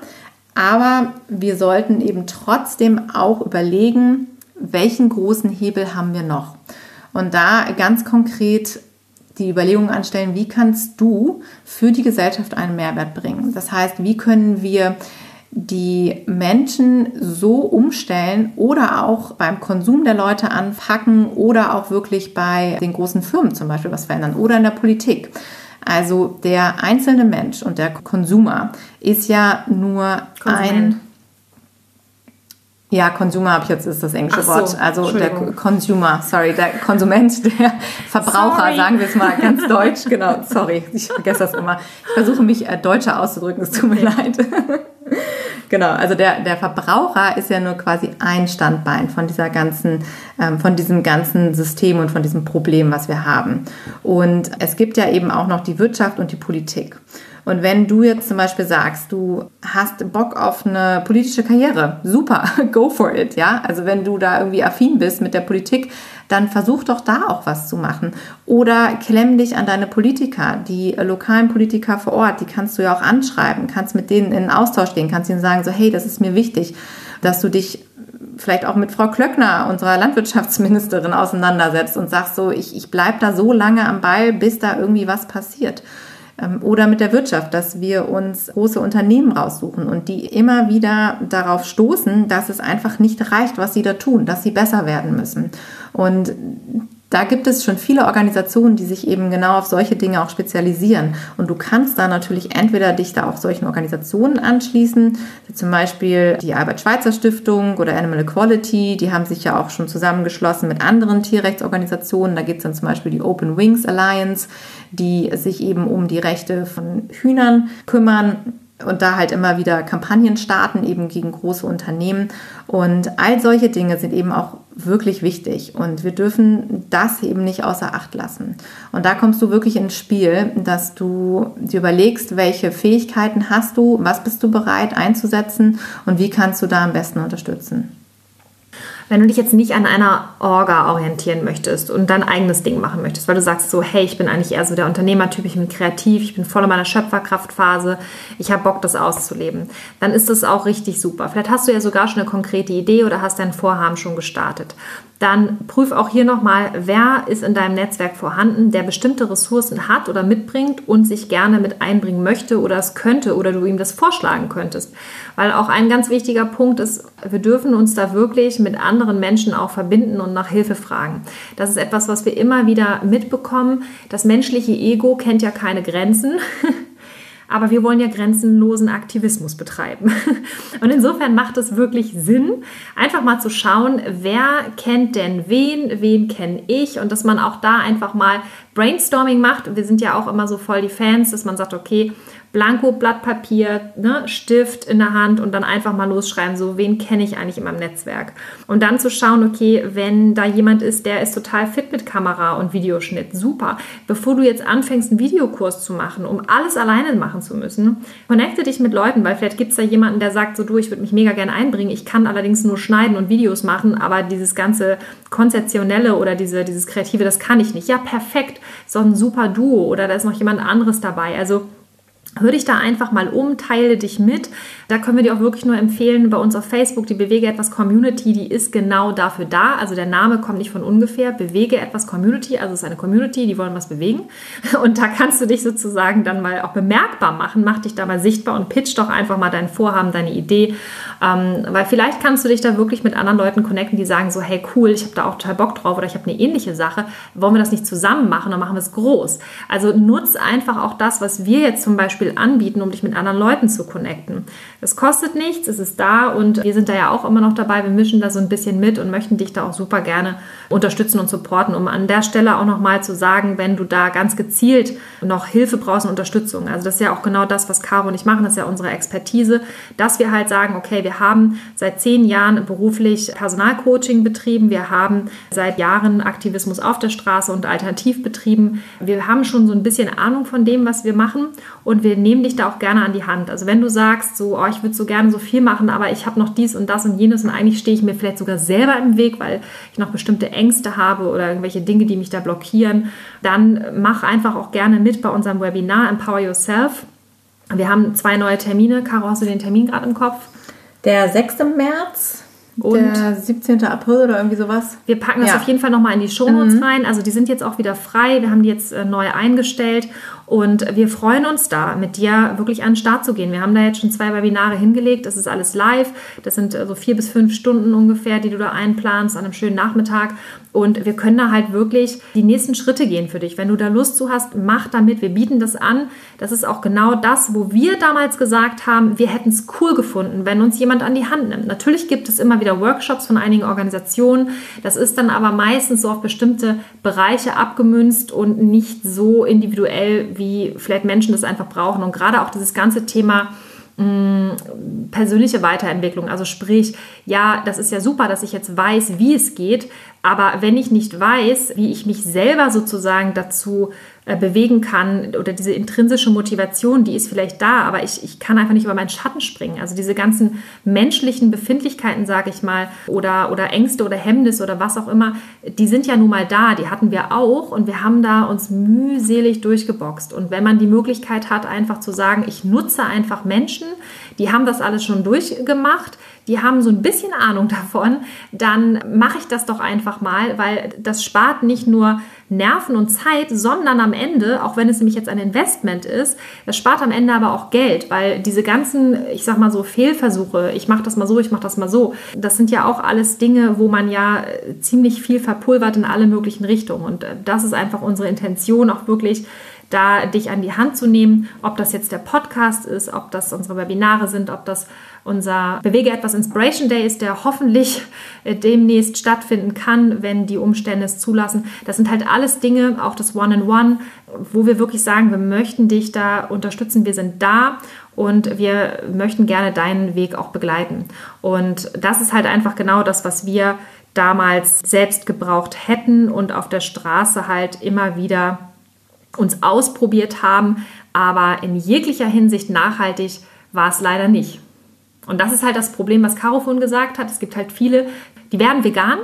Aber wir sollten eben trotzdem auch überlegen, welchen großen Hebel haben wir noch. Und da ganz konkret die Überlegung anstellen, wie kannst du für die Gesellschaft einen Mehrwert bringen? Das heißt, wie können wir die Menschen so umstellen oder auch beim Konsum der Leute anpacken oder auch wirklich bei den großen Firmen zum Beispiel was verändern oder in der Politik. Also der einzelne Mensch und der Konsumer ist ja nur Konsument. ein. Ja, Consumer habe ich jetzt ist das englische so, Wort. Also der Consumer, sorry, der Konsument, der Verbraucher, sorry. sagen wir es mal ganz deutsch. Genau, sorry, ich vergesse das immer. Ich versuche mich äh, deutscher auszudrücken, es tut mir leid. Genau, also der, der Verbraucher ist ja nur quasi ein Standbein von dieser ganzen, ähm, von diesem ganzen System und von diesem Problem, was wir haben. Und es gibt ja eben auch noch die Wirtschaft und die Politik. Und wenn du jetzt zum Beispiel sagst, du hast Bock auf eine politische Karriere, super, go for it, ja. Also wenn du da irgendwie affin bist mit der Politik, dann versuch doch da auch was zu machen. Oder klemm dich an deine Politiker, die lokalen Politiker vor Ort, die kannst du ja auch anschreiben, kannst mit denen in Austausch gehen, kannst ihnen sagen, so hey, das ist mir wichtig, dass du dich vielleicht auch mit Frau Klöckner, unserer Landwirtschaftsministerin, auseinandersetzt und sagst so, ich, ich bleibe da so lange am Ball, bis da irgendwie was passiert. Ähm, oder mit der Wirtschaft, dass wir uns große Unternehmen raussuchen und die immer wieder darauf stoßen, dass es einfach nicht reicht, was sie da tun, dass sie besser werden müssen. Und da gibt es schon viele Organisationen, die sich eben genau auf solche Dinge auch spezialisieren. Und du kannst da natürlich entweder dich da auch solchen Organisationen anschließen, zum Beispiel die Albert-Schweitzer Stiftung oder Animal Equality, die haben sich ja auch schon zusammengeschlossen mit anderen Tierrechtsorganisationen. Da gibt es dann zum Beispiel die Open Wings Alliance, die sich eben um die Rechte von Hühnern kümmern und da halt immer wieder Kampagnen starten, eben gegen große Unternehmen. Und all solche Dinge sind eben auch wirklich wichtig und wir dürfen das eben nicht außer Acht lassen. Und da kommst du wirklich ins Spiel, dass du dir überlegst, welche Fähigkeiten hast du, was bist du bereit einzusetzen und wie kannst du da am besten unterstützen. Wenn du dich jetzt nicht an einer Orga orientieren möchtest und dein eigenes Ding machen möchtest, weil du sagst so, hey, ich bin eigentlich eher so der Unternehmertyp, ich bin kreativ, ich bin voll in meiner Schöpferkraftphase, ich habe Bock, das auszuleben, dann ist das auch richtig super. Vielleicht hast du ja sogar schon eine konkrete Idee oder hast dein Vorhaben schon gestartet dann prüf auch hier nochmal, wer ist in deinem Netzwerk vorhanden, der bestimmte Ressourcen hat oder mitbringt und sich gerne mit einbringen möchte oder es könnte oder du ihm das vorschlagen könntest. Weil auch ein ganz wichtiger Punkt ist, wir dürfen uns da wirklich mit anderen Menschen auch verbinden und nach Hilfe fragen. Das ist etwas, was wir immer wieder mitbekommen. Das menschliche Ego kennt ja keine Grenzen. aber wir wollen ja grenzenlosen Aktivismus betreiben. Und insofern macht es wirklich Sinn, einfach mal zu schauen, wer kennt denn wen, wen kenne ich und dass man auch da einfach mal Brainstorming macht. Wir sind ja auch immer so voll die Fans, dass man sagt, okay, Blanko, Blatt Papier, ne, Stift in der Hand und dann einfach mal losschreiben, so wen kenne ich eigentlich in meinem Netzwerk. Und dann zu schauen, okay, wenn da jemand ist, der ist total fit mit Kamera und Videoschnitt, super. Bevor du jetzt anfängst, einen Videokurs zu machen, um alles alleine machen zu müssen, connecte dich mit Leuten, weil vielleicht gibt es da jemanden, der sagt, so du, ich würde mich mega gerne einbringen, ich kann allerdings nur schneiden und Videos machen, aber dieses ganze konzeptionelle oder diese, dieses kreative, das kann ich nicht. Ja, perfekt, so ein super Duo oder da ist noch jemand anderes dabei. Also Hör dich da einfach mal um, teile dich mit. Da können wir dir auch wirklich nur empfehlen, bei uns auf Facebook, die Bewege etwas Community, die ist genau dafür da. Also der Name kommt nicht von ungefähr. Bewege etwas Community, also es ist eine Community, die wollen was bewegen. Und da kannst du dich sozusagen dann mal auch bemerkbar machen. Mach dich da mal sichtbar und pitch doch einfach mal dein Vorhaben, deine Idee. Ähm, weil vielleicht kannst du dich da wirklich mit anderen Leuten connecten, die sagen so, hey cool, ich habe da auch total Bock drauf oder ich habe eine ähnliche Sache. Wollen wir das nicht zusammen machen, dann machen wir es groß. Also nutz einfach auch das, was wir jetzt zum Beispiel Beispiel anbieten, um dich mit anderen Leuten zu connecten. Es kostet nichts, es ist da und wir sind da ja auch immer noch dabei. Wir mischen da so ein bisschen mit und möchten dich da auch super gerne unterstützen und supporten, um an der Stelle auch nochmal zu sagen, wenn du da ganz gezielt noch Hilfe brauchst und Unterstützung. Also das ist ja auch genau das, was Caro und ich machen, das ist ja unsere Expertise, dass wir halt sagen, okay, wir haben seit zehn Jahren beruflich Personalcoaching betrieben, wir haben seit Jahren Aktivismus auf der Straße und alternativ betrieben. Wir haben schon so ein bisschen Ahnung von dem, was wir machen und wir nehmen dich da auch gerne an die Hand. Also wenn du sagst, so, oh, ich würde so gerne so viel machen, aber ich habe noch dies und das und jenes und eigentlich stehe ich mir vielleicht sogar selber im Weg, weil ich noch bestimmte Ängste habe oder irgendwelche Dinge, die mich da blockieren, dann mach einfach auch gerne mit bei unserem Webinar Empower Yourself. Wir haben zwei neue Termine. Caro, hast du den Termin gerade im Kopf? Der 6. März und der 17. April oder irgendwie sowas. Wir packen das ja. auf jeden Fall nochmal in die Shownotes mhm. rein. Also die sind jetzt auch wieder frei. Wir haben die jetzt äh, neu eingestellt und wir freuen uns da, mit dir wirklich an den Start zu gehen. Wir haben da jetzt schon zwei Webinare hingelegt. Das ist alles live. Das sind so also vier bis fünf Stunden ungefähr, die du da einplanst an einem schönen Nachmittag. Und wir können da halt wirklich die nächsten Schritte gehen für dich. Wenn du da Lust zu hast, mach damit. Wir bieten das an. Das ist auch genau das, wo wir damals gesagt haben, wir hätten es cool gefunden, wenn uns jemand an die Hand nimmt. Natürlich gibt es immer wieder Workshops von einigen Organisationen. Das ist dann aber meistens so auf bestimmte Bereiche abgemünzt und nicht so individuell, wie vielleicht Menschen das einfach brauchen. Und gerade auch dieses ganze Thema, persönliche Weiterentwicklung. Also sprich, ja, das ist ja super, dass ich jetzt weiß, wie es geht, aber wenn ich nicht weiß, wie ich mich selber sozusagen dazu bewegen kann oder diese intrinsische Motivation, die ist vielleicht da, aber ich, ich kann einfach nicht über meinen Schatten springen. Also diese ganzen menschlichen Befindlichkeiten, sage ich mal, oder, oder Ängste oder Hemmnisse oder was auch immer, die sind ja nun mal da, die hatten wir auch und wir haben da uns mühselig durchgeboxt. Und wenn man die Möglichkeit hat, einfach zu sagen, ich nutze einfach Menschen, die haben das alles schon durchgemacht, die haben so ein bisschen Ahnung davon, dann mache ich das doch einfach mal, weil das spart nicht nur Nerven und Zeit, sondern am Ende, auch wenn es nämlich jetzt ein Investment ist, das spart am Ende aber auch Geld, weil diese ganzen, ich sag mal so Fehlversuche, ich mache das mal so, ich mache das mal so, das sind ja auch alles Dinge, wo man ja ziemlich viel verpulvert in alle möglichen Richtungen. Und das ist einfach unsere Intention, auch wirklich da dich an die Hand zu nehmen, ob das jetzt der Podcast ist, ob das unsere Webinare sind, ob das unser Bewege etwas Inspiration Day ist, der hoffentlich äh, demnächst stattfinden kann, wenn die Umstände es zulassen. Das sind halt alles Dinge, auch das One-in-One, wo wir wirklich sagen, wir möchten dich da unterstützen, wir sind da und wir möchten gerne deinen Weg auch begleiten. Und das ist halt einfach genau das, was wir damals selbst gebraucht hätten und auf der Straße halt immer wieder uns ausprobiert haben, aber in jeglicher Hinsicht nachhaltig war es leider nicht. Und das ist halt das Problem, was Caro vorhin gesagt hat. Es gibt halt viele, die werden vegan,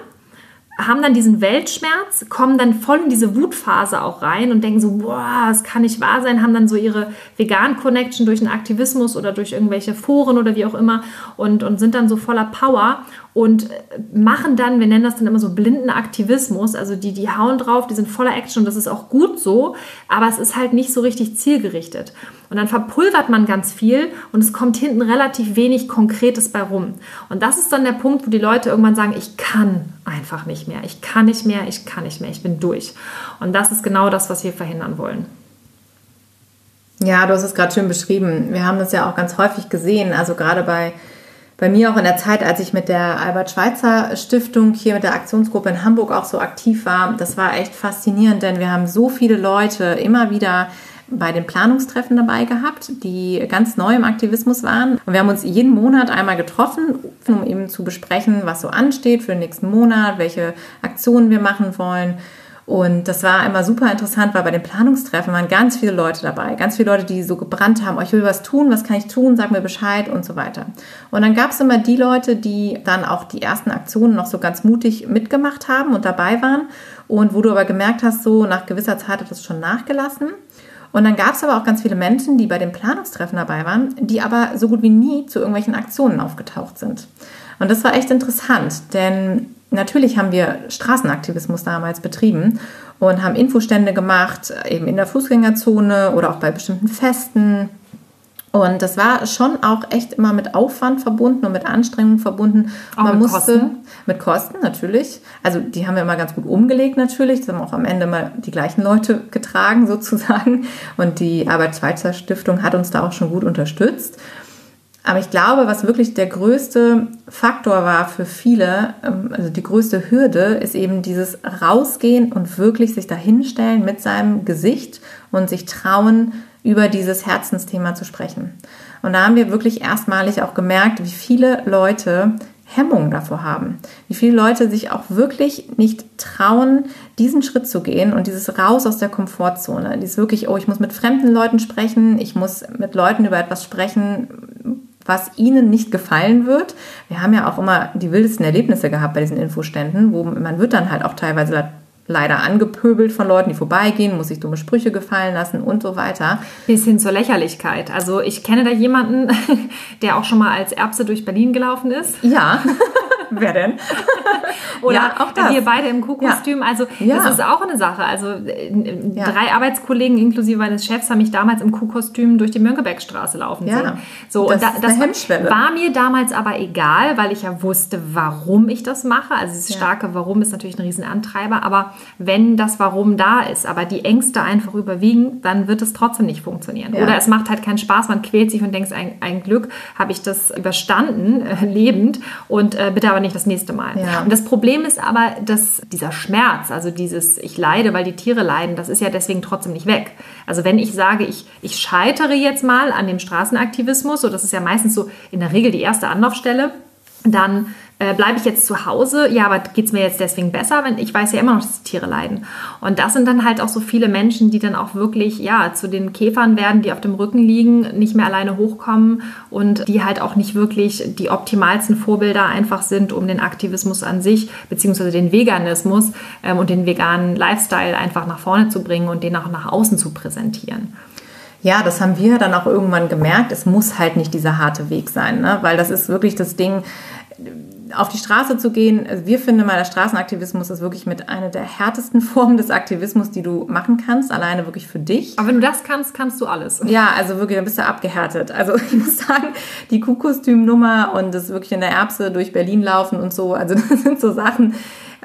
haben dann diesen Weltschmerz, kommen dann voll in diese Wutphase auch rein und denken so, boah, das kann nicht wahr sein, haben dann so ihre Vegan-Connection durch den Aktivismus oder durch irgendwelche Foren oder wie auch immer und, und sind dann so voller Power und machen dann, wir nennen das dann immer so blinden Aktivismus, also die, die hauen drauf, die sind voller Action und das ist auch gut so, aber es ist halt nicht so richtig zielgerichtet. Und dann verpulvert man ganz viel und es kommt hinten relativ wenig Konkretes bei rum. Und das ist dann der Punkt, wo die Leute irgendwann sagen, ich kann einfach nicht mehr, ich kann nicht mehr, ich kann nicht mehr, ich bin durch. Und das ist genau das, was wir verhindern wollen. Ja, du hast es gerade schön beschrieben. Wir haben das ja auch ganz häufig gesehen, also gerade bei bei mir auch in der Zeit, als ich mit der Albert Schweitzer Stiftung hier mit der Aktionsgruppe in Hamburg auch so aktiv war, das war echt faszinierend, denn wir haben so viele Leute immer wieder bei den Planungstreffen dabei gehabt, die ganz neu im Aktivismus waren. Und wir haben uns jeden Monat einmal getroffen, um eben zu besprechen, was so ansteht für den nächsten Monat, welche Aktionen wir machen wollen. Und das war immer super interessant, weil bei den Planungstreffen waren ganz viele Leute dabei. Ganz viele Leute, die so gebrannt haben, oh, ich will was tun, was kann ich tun, sag mir Bescheid und so weiter. Und dann gab es immer die Leute, die dann auch die ersten Aktionen noch so ganz mutig mitgemacht haben und dabei waren. Und wo du aber gemerkt hast, so nach gewisser Zeit hat das schon nachgelassen. Und dann gab es aber auch ganz viele Menschen, die bei den Planungstreffen dabei waren, die aber so gut wie nie zu irgendwelchen Aktionen aufgetaucht sind. Und das war echt interessant, denn natürlich haben wir Straßenaktivismus damals betrieben und haben Infostände gemacht, eben in der Fußgängerzone oder auch bei bestimmten Festen. Und das war schon auch echt immer mit Aufwand verbunden und mit Anstrengung verbunden. Auch Man mit musste Kosten? mit Kosten natürlich. Also die haben wir immer ganz gut umgelegt natürlich. Das haben auch am Ende mal die gleichen Leute getragen sozusagen. Und die Arbeitsschweizer Stiftung hat uns da auch schon gut unterstützt. Aber ich glaube, was wirklich der größte Faktor war für viele, ähm, also die größte Hürde, ist eben dieses Rausgehen und wirklich sich dahinstellen mit seinem Gesicht und sich trauen, über dieses Herzensthema zu sprechen. Und da haben wir wirklich erstmalig auch gemerkt, wie viele Leute Hemmungen davor haben. Wie viele Leute sich auch wirklich nicht trauen, diesen Schritt zu gehen und dieses raus aus der Komfortzone. Dieses wirklich, oh, ich muss mit fremden Leuten sprechen, ich muss mit Leuten über etwas sprechen, was ihnen nicht gefallen wird. Wir haben ja auch immer die wildesten Erlebnisse gehabt bei diesen Infoständen, wo man wird dann halt auch teilweise leider angepöbelt von Leuten, die vorbeigehen, muss sich dumme Sprüche gefallen lassen und so weiter. Bis hin zur Lächerlichkeit. Also ich kenne da jemanden, der auch schon mal als Erbse durch Berlin gelaufen ist. Ja. Wer denn? Oder ja, auch das. wir beide im Kuhkostüm. Ja. Also ja. das ist auch eine Sache. Also äh, drei Arbeitskollegen inklusive meines Chefs haben mich damals im Kuhkostüm durch die Mönckebergstraße laufen sehen. So, das, und da, das war, war, mir damals aber egal, weil ich ja wusste, warum ich das mache. Also das starke Warum ist natürlich ein Riesenantreiber. Aber wenn das Warum da ist, aber die Ängste einfach überwiegen, dann wird es trotzdem nicht funktionieren. Oder es macht halt keinen Spaß, man quält sich und denkt, ein, ein Glück habe ich das überstanden, äh, lebend und äh, bitte aber nicht das nächste Mal. Und das Problem Problem ist aber, dass dieser Schmerz, also dieses ich leide, weil die Tiere leiden, das ist ja deswegen trotzdem nicht weg. Also wenn ich sage, ich, ich scheitere jetzt mal an dem Straßenaktivismus, so das ist ja meistens so in der Regel die erste Anlaufstelle, dann äh, bleibe ich jetzt zu Hause? Ja, aber geht es mir jetzt deswegen besser? Wenn ich weiß ja immer noch, dass Tiere leiden. Und das sind dann halt auch so viele Menschen, die dann auch wirklich ja zu den Käfern werden, die auf dem Rücken liegen, nicht mehr alleine hochkommen und die halt auch nicht wirklich die optimalsten Vorbilder einfach sind, um den Aktivismus an sich beziehungsweise den Veganismus ähm, und den veganen Lifestyle einfach nach vorne zu bringen und den auch nach außen zu präsentieren. Ja, das haben wir dann auch irgendwann gemerkt. Es muss halt nicht dieser harte Weg sein, ne? weil das ist wirklich das Ding auf die Straße zu gehen, also wir finden mal, der Straßenaktivismus ist wirklich mit einer der härtesten Formen des Aktivismus, die du machen kannst, alleine wirklich für dich. Aber wenn du das kannst, kannst du alles. Ja, also wirklich, dann bist du abgehärtet. Also ich muss sagen, die Kuhkostümnummer und das wirklich in der Erbse durch Berlin laufen und so, also das sind so Sachen,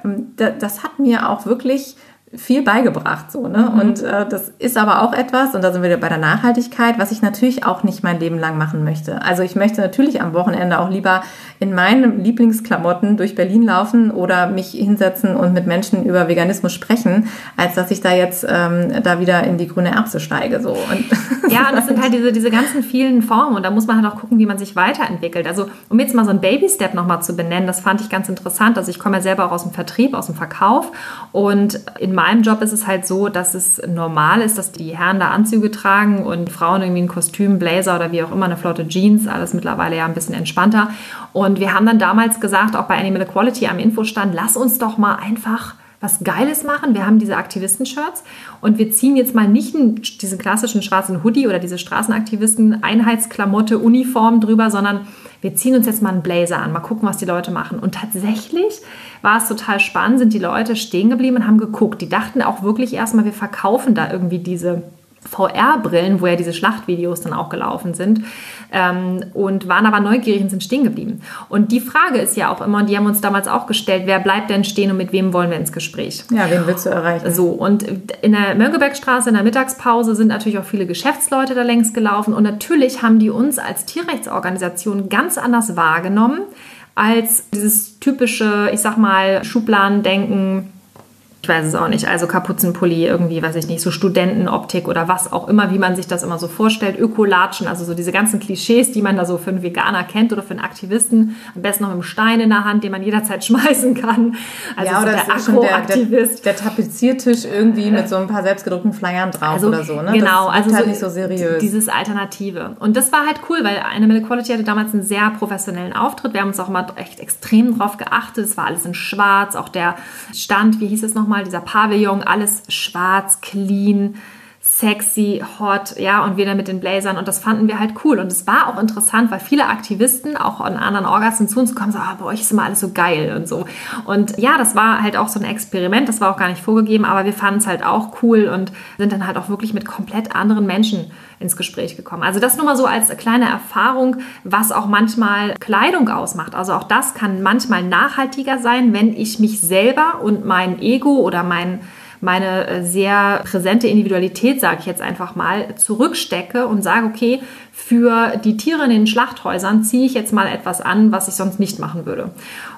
ähm, das hat mir auch wirklich viel beigebracht. So, ne? Mhm. Und äh, das ist aber auch etwas, und da sind wir bei der Nachhaltigkeit, was ich natürlich auch nicht mein Leben lang machen möchte. Also ich möchte natürlich am Wochenende auch lieber in meinen Lieblingsklamotten durch Berlin laufen oder mich hinsetzen und mit Menschen über Veganismus sprechen, als dass ich da jetzt ähm, da wieder in die grüne Erbse steige. So. Und ja, das sind halt diese, diese ganzen vielen Formen und da muss man halt auch gucken, wie man sich weiterentwickelt. Also um jetzt mal so ein Baby-Step nochmal zu benennen, das fand ich ganz interessant. Also ich komme ja selber auch aus dem Vertrieb, aus dem Verkauf und in meinem Job ist es halt so, dass es normal ist, dass die Herren da Anzüge tragen und Frauen irgendwie ein Kostüm, Blazer oder wie auch immer, eine flotte Jeans, alles mittlerweile ja ein bisschen entspannter. Und wir haben dann damals gesagt, auch bei Animal Equality am Infostand, lass uns doch mal einfach was Geiles machen. Wir haben diese Aktivisten-Shirts und wir ziehen jetzt mal nicht diesen klassischen schwarzen Hoodie oder diese Straßenaktivisten-Einheitsklamotte, Uniform drüber, sondern wir ziehen uns jetzt mal einen Blazer an, mal gucken, was die Leute machen. Und tatsächlich war es total spannend, sind die Leute stehen geblieben und haben geguckt. Die dachten auch wirklich erstmal, wir verkaufen da irgendwie diese VR-Brillen, wo ja diese Schlachtvideos dann auch gelaufen sind, ähm, und waren aber neugierig und sind stehen geblieben. Und die Frage ist ja auch immer, und die haben uns damals auch gestellt, wer bleibt denn stehen und mit wem wollen wir ins Gespräch? Ja, wen willst du erreichen? So, und in der Mönckebergstraße in der Mittagspause sind natürlich auch viele Geschäftsleute da längs gelaufen und natürlich haben die uns als Tierrechtsorganisation ganz anders wahrgenommen als dieses typische, ich sag mal, Schubladendenken, ich weiß es auch nicht, also Kapuzenpulli, irgendwie, weiß ich nicht, so Studentenoptik oder was auch immer, wie man sich das immer so vorstellt, Ökolatschen, also so diese ganzen Klischees, die man da so für einen Veganer kennt oder für einen Aktivisten, am besten noch mit einem Stein in der Hand, den man jederzeit schmeißen kann. Also ja, oder so der Akro-Aktivist. Der, der, der, Tapeziertisch irgendwie mit so ein paar selbstgedruckten Flyern drauf also, oder so, ne? Genau, das also halt so, nicht so seriös. Dieses Alternative. Und das war halt cool, weil Animal Quality hatte damals einen sehr professionellen Auftritt. Wir haben uns auch mal echt extrem drauf geachtet. Es war alles in schwarz, auch der Stand, wie hieß es nochmal? Nochmal, dieser Pavillon, alles schwarz, clean, sexy, hot, ja, und dann mit den Blazern und das fanden wir halt cool und es war auch interessant, weil viele Aktivisten auch an anderen Orgas zu uns kommen, so, ah, bei euch ist immer alles so geil und so und ja, das war halt auch so ein Experiment, das war auch gar nicht vorgegeben, aber wir fanden es halt auch cool und sind dann halt auch wirklich mit komplett anderen Menschen ins Gespräch gekommen. Also das nur mal so als kleine Erfahrung, was auch manchmal Kleidung ausmacht. Also auch das kann manchmal nachhaltiger sein, wenn ich mich selber und mein Ego oder mein meine äh, sehr präsente Individualität, sage ich jetzt einfach mal, zurückstecke und sage, okay, für die Tiere in den Schlachthäusern ziehe ich jetzt mal etwas an, was ich sonst nicht machen würde.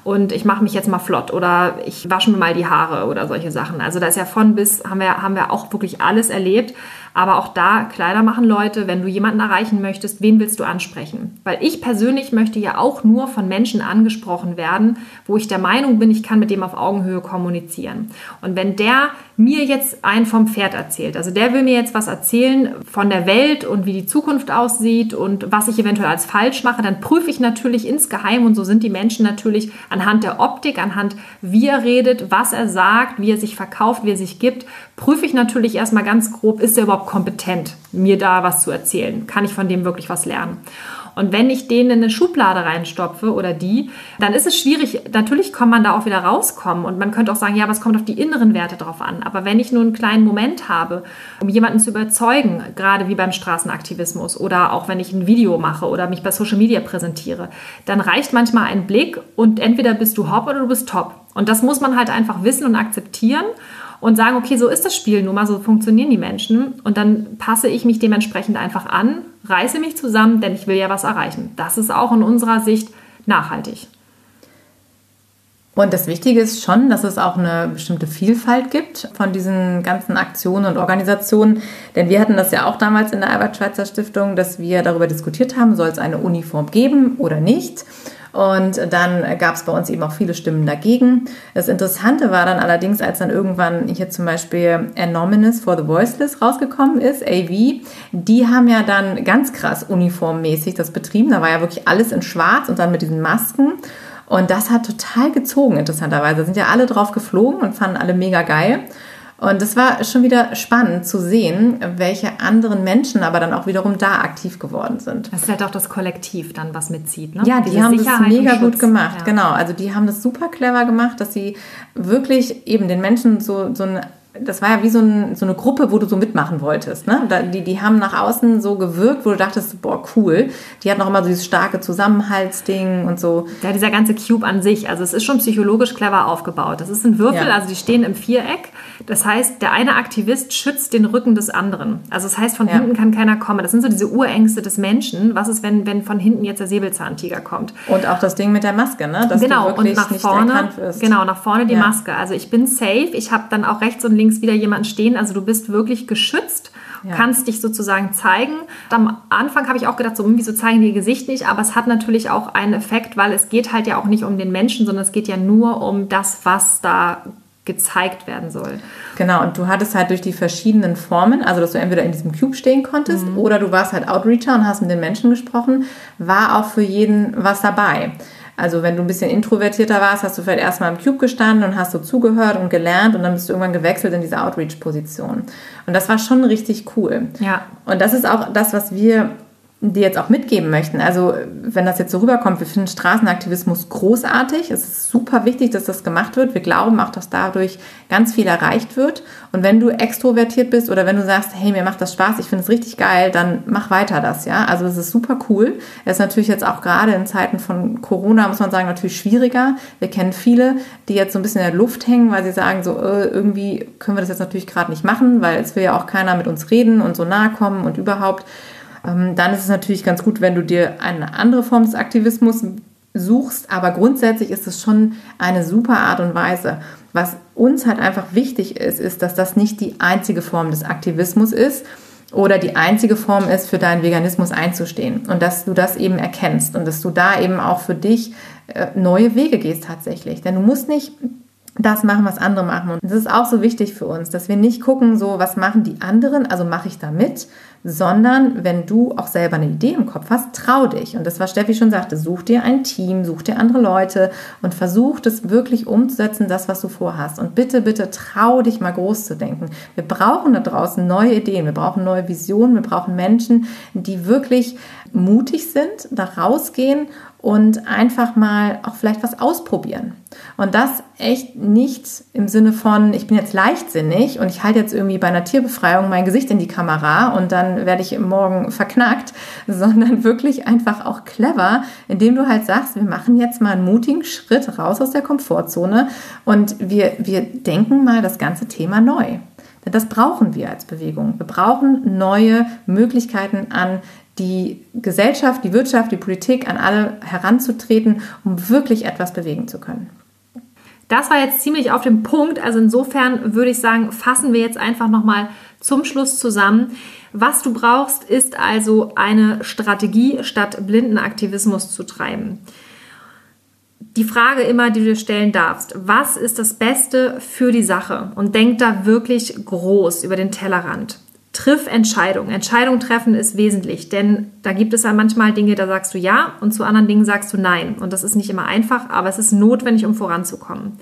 Und ich mache mich jetzt mal flott oder ich wasche mir mal die Haare oder solche Sachen. Also da ist ja von bis, haben wir, haben wir auch wirklich alles erlebt. Aber auch da, Kleider machen Leute, wenn du jemanden erreichen möchtest, wen willst du ansprechen? Weil ich persönlich möchte ja auch nur von Menschen angesprochen werden, wo ich der Meinung bin, ich kann mit dem auf Augenhöhe kommunizieren. Und wenn der mir jetzt einen vom Pferd erzählt, also der will mir jetzt was erzählen von der Welt und wie die Zukunft aussieht und was ich eventuell als falsch mache, dann prüfe ich natürlich insgeheim und so sind die Menschen natürlich anhand der Optik, anhand wie er redet, was er sagt, wie er sich verkauft, wie er sich gibt, prüfe ich natürlich erstmal ganz grob, ist er überhaupt kompetent, mir da was zu erzählen? Kann ich von dem wirklich was lernen? Und wenn ich den in eine Schublade reinstopfe oder die, dann ist es schwierig. Natürlich kann man da auch wieder rauskommen und man könnte auch sagen, ja, es kommt auf die inneren Werte drauf an. Aber wenn ich nur einen kleinen Moment habe, um jemanden zu überzeugen, gerade wie beim Straßenaktivismus oder auch wenn ich ein Video mache oder mich bei Social Media präsentiere, dann reicht manchmal ein Blick und entweder bist du hopp oder du bist top. Und das muss man halt einfach wissen und akzeptieren und sagen, okay, so ist das Spiel nun mal, so funktionieren die Menschen. Und dann passe ich mich dementsprechend einfach an, reiße mich zusammen, denn ich will ja was erreichen. Das ist auch in unserer Sicht nachhaltig. Und das Wichtige ist schon, dass es auch eine bestimmte Vielfalt gibt von diesen ganzen Aktionen und Organisationen. Denn wir hatten das ja auch damals in der Albert-Schweitzer Stiftung, dass wir darüber diskutiert haben, soll es eine Uniform geben oder nicht. Und dann gab es bei uns eben auch viele Stimmen dagegen. Das Interessante war dann allerdings, als dann irgendwann hier zum Beispiel Anonymous for the Voiceless rausgekommen ist, AV, die haben ja dann ganz krass uniformmäßig das betrieben. Da war ja wirklich alles in schwarz und dann mit diesen Masken. Und das hat total gezogen, interessanterweise. Da sind ja alle drauf geflogen und fanden alle mega geil. Und es war schon wieder spannend zu sehen, welche anderen Menschen aber dann auch wiederum da aktiv geworden sind. Das ist halt auch das Kollektiv dann, was mitzieht. Ne? Ja, die Diese haben Sicherheit das mega gut gemacht. Ja. Genau, also die haben das super clever gemacht, dass sie wirklich eben den Menschen so, so ein das war ja wie so, ein, so, eine Gruppe, wo du so mitmachen wolltest. Ne? Die, die haben nach außen so gewirkt, wo du dachtest, boah, cool. Die hatten auch immer so dieses starke Zusammenhaltsding und so. Ja, dieser ganze Cube an sich, also es ist schon psychologisch clever aufgebaut. Das ist ein Würfel, ja. also die stehen im Viereck. Das heißt, der eine Aktivist schützt den Rücken des anderen. Also das heißt, von ja. hinten kann keiner kommen. Das sind so diese Urängste des Menschen. Was ist, wenn, wenn von hinten jetzt der Säbelzahntiger kommt? Und auch das Ding mit der Maske, ne? Dass genau, und nach vorne, genau, nach vorne die ja. Maske. Also ich bin safe. Ich habe dann auch rechts und links links wieder jemanden stehen. Also du bist wirklich geschützt, ja. kannst dich sozusagen zeigen. Am Anfang habe ich auch gedacht, so, hm, wieso zeigen die ihr Gesicht nicht? Aber es hat natürlich auch einen Effekt, weil es geht halt ja auch nicht um den Menschen, sondern es geht ja nur um das, was da gezeigt werden soll. Genau, und du hattest halt durch die verschiedenen Formen, also dass du entweder in diesem Cube stehen konntest mhm. oder du warst halt Outreacher und hast mit den Menschen gesprochen, war auch für jeden was dabei. Also wenn du ein bisschen introvertierter warst, hast du vielleicht erstmal im Cube gestanden und hast so zugehört und gelernt und dann bist du irgendwann gewechselt in diese Outreach-Position. Und das war schon richtig cool. Ja. Und das ist auch das, was wir die jetzt auch mitgeben möchten. Also wenn das jetzt so rüberkommt, wir finden Straßenaktivismus großartig. Es ist super wichtig, dass das gemacht wird. Wir glauben auch, dass dadurch ganz viel erreicht wird. Und wenn du extrovertiert bist oder wenn du sagst, hey, mir macht das Spaß, ich finde es richtig geil, dann mach weiter das, ja. Also das ist super cool. Es ist natürlich jetzt auch gerade in Zeiten von Corona, muss man sagen, natürlich schwieriger. Wir kennen viele, die jetzt so ein bisschen in der Luft hängen, weil sie sagen, so äh, irgendwie können wir das jetzt natürlich gerade nicht machen, weil es will ja auch keiner mit uns reden und so nahe kommen und überhaupt. Ähm, dann ist es natürlich ganz gut, wenn du dir eine andere Form des Aktivismus suchst, aber grundsätzlich ist es schon eine super Art und Weise. Was uns halt einfach wichtig ist, ist, dass das nicht die einzige Form des Aktivismus ist oder die einzige Form ist, für deinen Veganismus einzustehen und dass du das eben erkennst und dass du da eben auch für dich äh, neue Wege gehst tatsächlich. Denn du musst nicht das machen, was andere machen. Und das ist auch so wichtig für uns, dass wir nicht gucken, so, was machen die anderen, also mache ich da mit, sondern wenn du auch selber eine Idee im Kopf hast, trau dich. Und das, was Steffi schon sagte, such dir ein Team, such dir andere Leute und versuch das wirklich umzusetzen, das, was du vorhast. Und bitte, bitte trau dich mal groß zu denken. Wir brauchen da draußen neue Ideen, wir brauchen neue Visionen, wir brauchen Menschen, die wirklich mutig sind, da rausgehen und einfach mal auch vielleicht was ausprobieren. Und das echt nicht im Sinne von, ich bin jetzt leichtsinnig und ich halte jetzt irgendwie bei einer Tierbefreiung mein Gesicht in die Kamera und dann werde ich morgen verknackt, sondern wirklich einfach auch clever, indem du halt sagst, wir machen jetzt mal einen mutigen Schritt raus aus der Komfortzone und wir, wir denken mal das ganze Thema neu. Denn das brauchen wir als Bewegung. Wir brauchen neue Möglichkeiten an die Gesellschaft, die Wirtschaft, die Politik an alle heranzutreten, um wirklich etwas bewegen zu können. Das war jetzt ziemlich auf dem Punkt. Also insofern würde ich sagen, fassen wir jetzt einfach nochmal zum Schluss zusammen. Was du brauchst, ist also eine Strategie, statt blinden Aktivismus zu treiben. Die Frage immer, die du dir stellen darfst, was ist das Beste für die Sache? Und denk da wirklich groß über den Tellerrand. Triff Entscheidungen. Entscheidungen treffen ist wesentlich, denn da gibt es ja manchmal Dinge, da sagst du ja und zu anderen Dingen sagst du nein. Und das ist nicht immer einfach, aber es ist notwendig, um voranzukommen.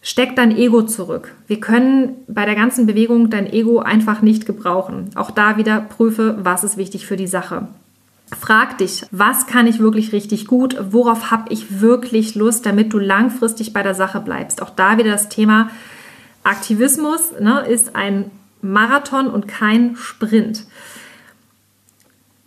Steck dein Ego zurück. Wir können bei der ganzen Bewegung dein Ego einfach nicht gebrauchen. Auch da wieder prüfe, was ist wichtig für die Sache. Frag dich, was kann ich wirklich richtig gut? Worauf habe ich wirklich Lust, damit du langfristig bei der Sache bleibst? Auch da wieder das Thema Aktivismus ne, ist ein Marathon und kein Sprint.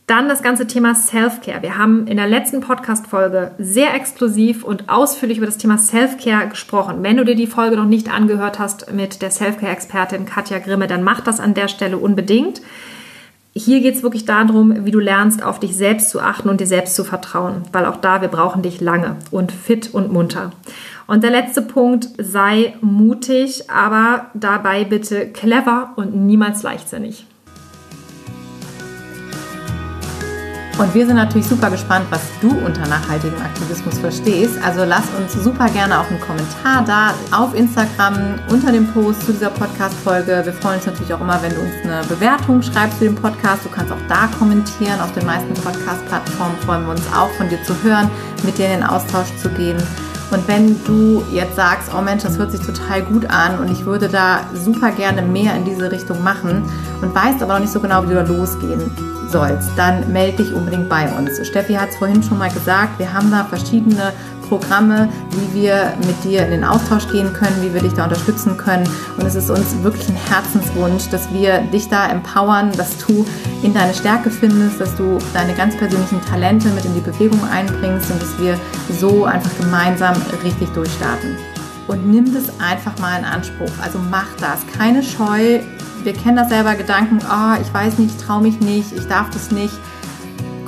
Dann das ganze Thema Self-Care. Wir haben in der letzten Podcast-Folge sehr exklusiv und ausführlich über das Thema Self-Care gesprochen. Wenn du dir die Folge noch nicht angehört hast mit der Self-Care-Expertin Katja Grimme, dann mach das an der Stelle unbedingt. Hier geht es wirklich darum, wie du lernst, auf dich selbst zu achten und dir selbst zu vertrauen, weil auch da, wir brauchen dich lange und fit und munter. Und der letzte Punkt, sei mutig, aber dabei bitte clever und niemals leichtsinnig. Und wir sind natürlich super gespannt, was du unter nachhaltigem Aktivismus verstehst. Also lass uns super gerne auch einen Kommentar da auf Instagram unter dem Post zu dieser Podcast-Folge. Wir freuen uns natürlich auch immer, wenn du uns eine Bewertung schreibst zu dem Podcast. Du kannst auch da kommentieren. Auf den meisten Podcast-Plattformen freuen wir uns auch, von dir zu hören, mit dir in den Austausch zu gehen. Und wenn du jetzt sagst, oh Mensch, das hört sich total gut an und ich würde da super gerne mehr in diese Richtung machen und weißt aber noch nicht so genau, wie du da losgehen sollst, dann melde dich unbedingt bei uns. Steffi hat es vorhin schon mal gesagt, wir haben da verschiedene Programme, wie wir mit dir in den Austausch gehen können, wie wir dich da unterstützen können. Und es ist uns wirklich ein Herzenswunsch, dass wir dich da empowern, dass du in deine Stärke findest, dass du deine ganz persönlichen Talente mit in die Bewegung einbringst und dass wir so einfach gemeinsam richtig durchstarten. Und nimm das einfach mal in Anspruch. Also mach das. Keine Scheu. Wir kennen das selber Gedanken, oh, ich weiß nicht, ich traue mich nicht, ich darf das nicht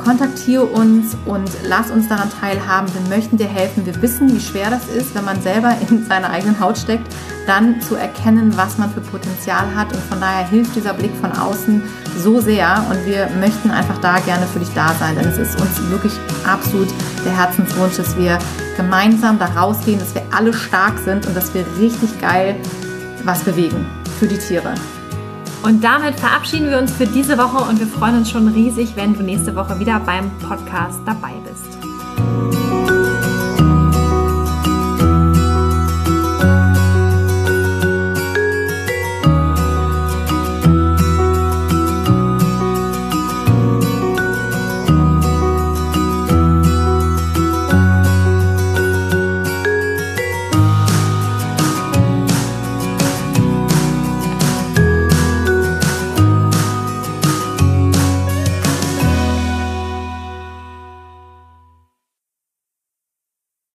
kontaktiere uns und lass uns daran teilhaben. Wir möchten dir helfen. Wir wissen, wie schwer das ist, wenn man selber in seiner eigenen Haut steckt, dann zu erkennen, was man für Potenzial hat. Und von daher hilft dieser Blick von außen so sehr. Und wir möchten einfach da gerne für dich da sein, denn es ist uns wirklich absolut der Herzenswunsch, dass wir gemeinsam da rausgehen, dass wir alle stark sind und dass wir richtig geil was bewegen für die Tiere. Und damit verabschieden wir uns für diese Woche und wir freuen uns schon riesig, wenn du nächste Woche wieder beim Podcast dabei bist.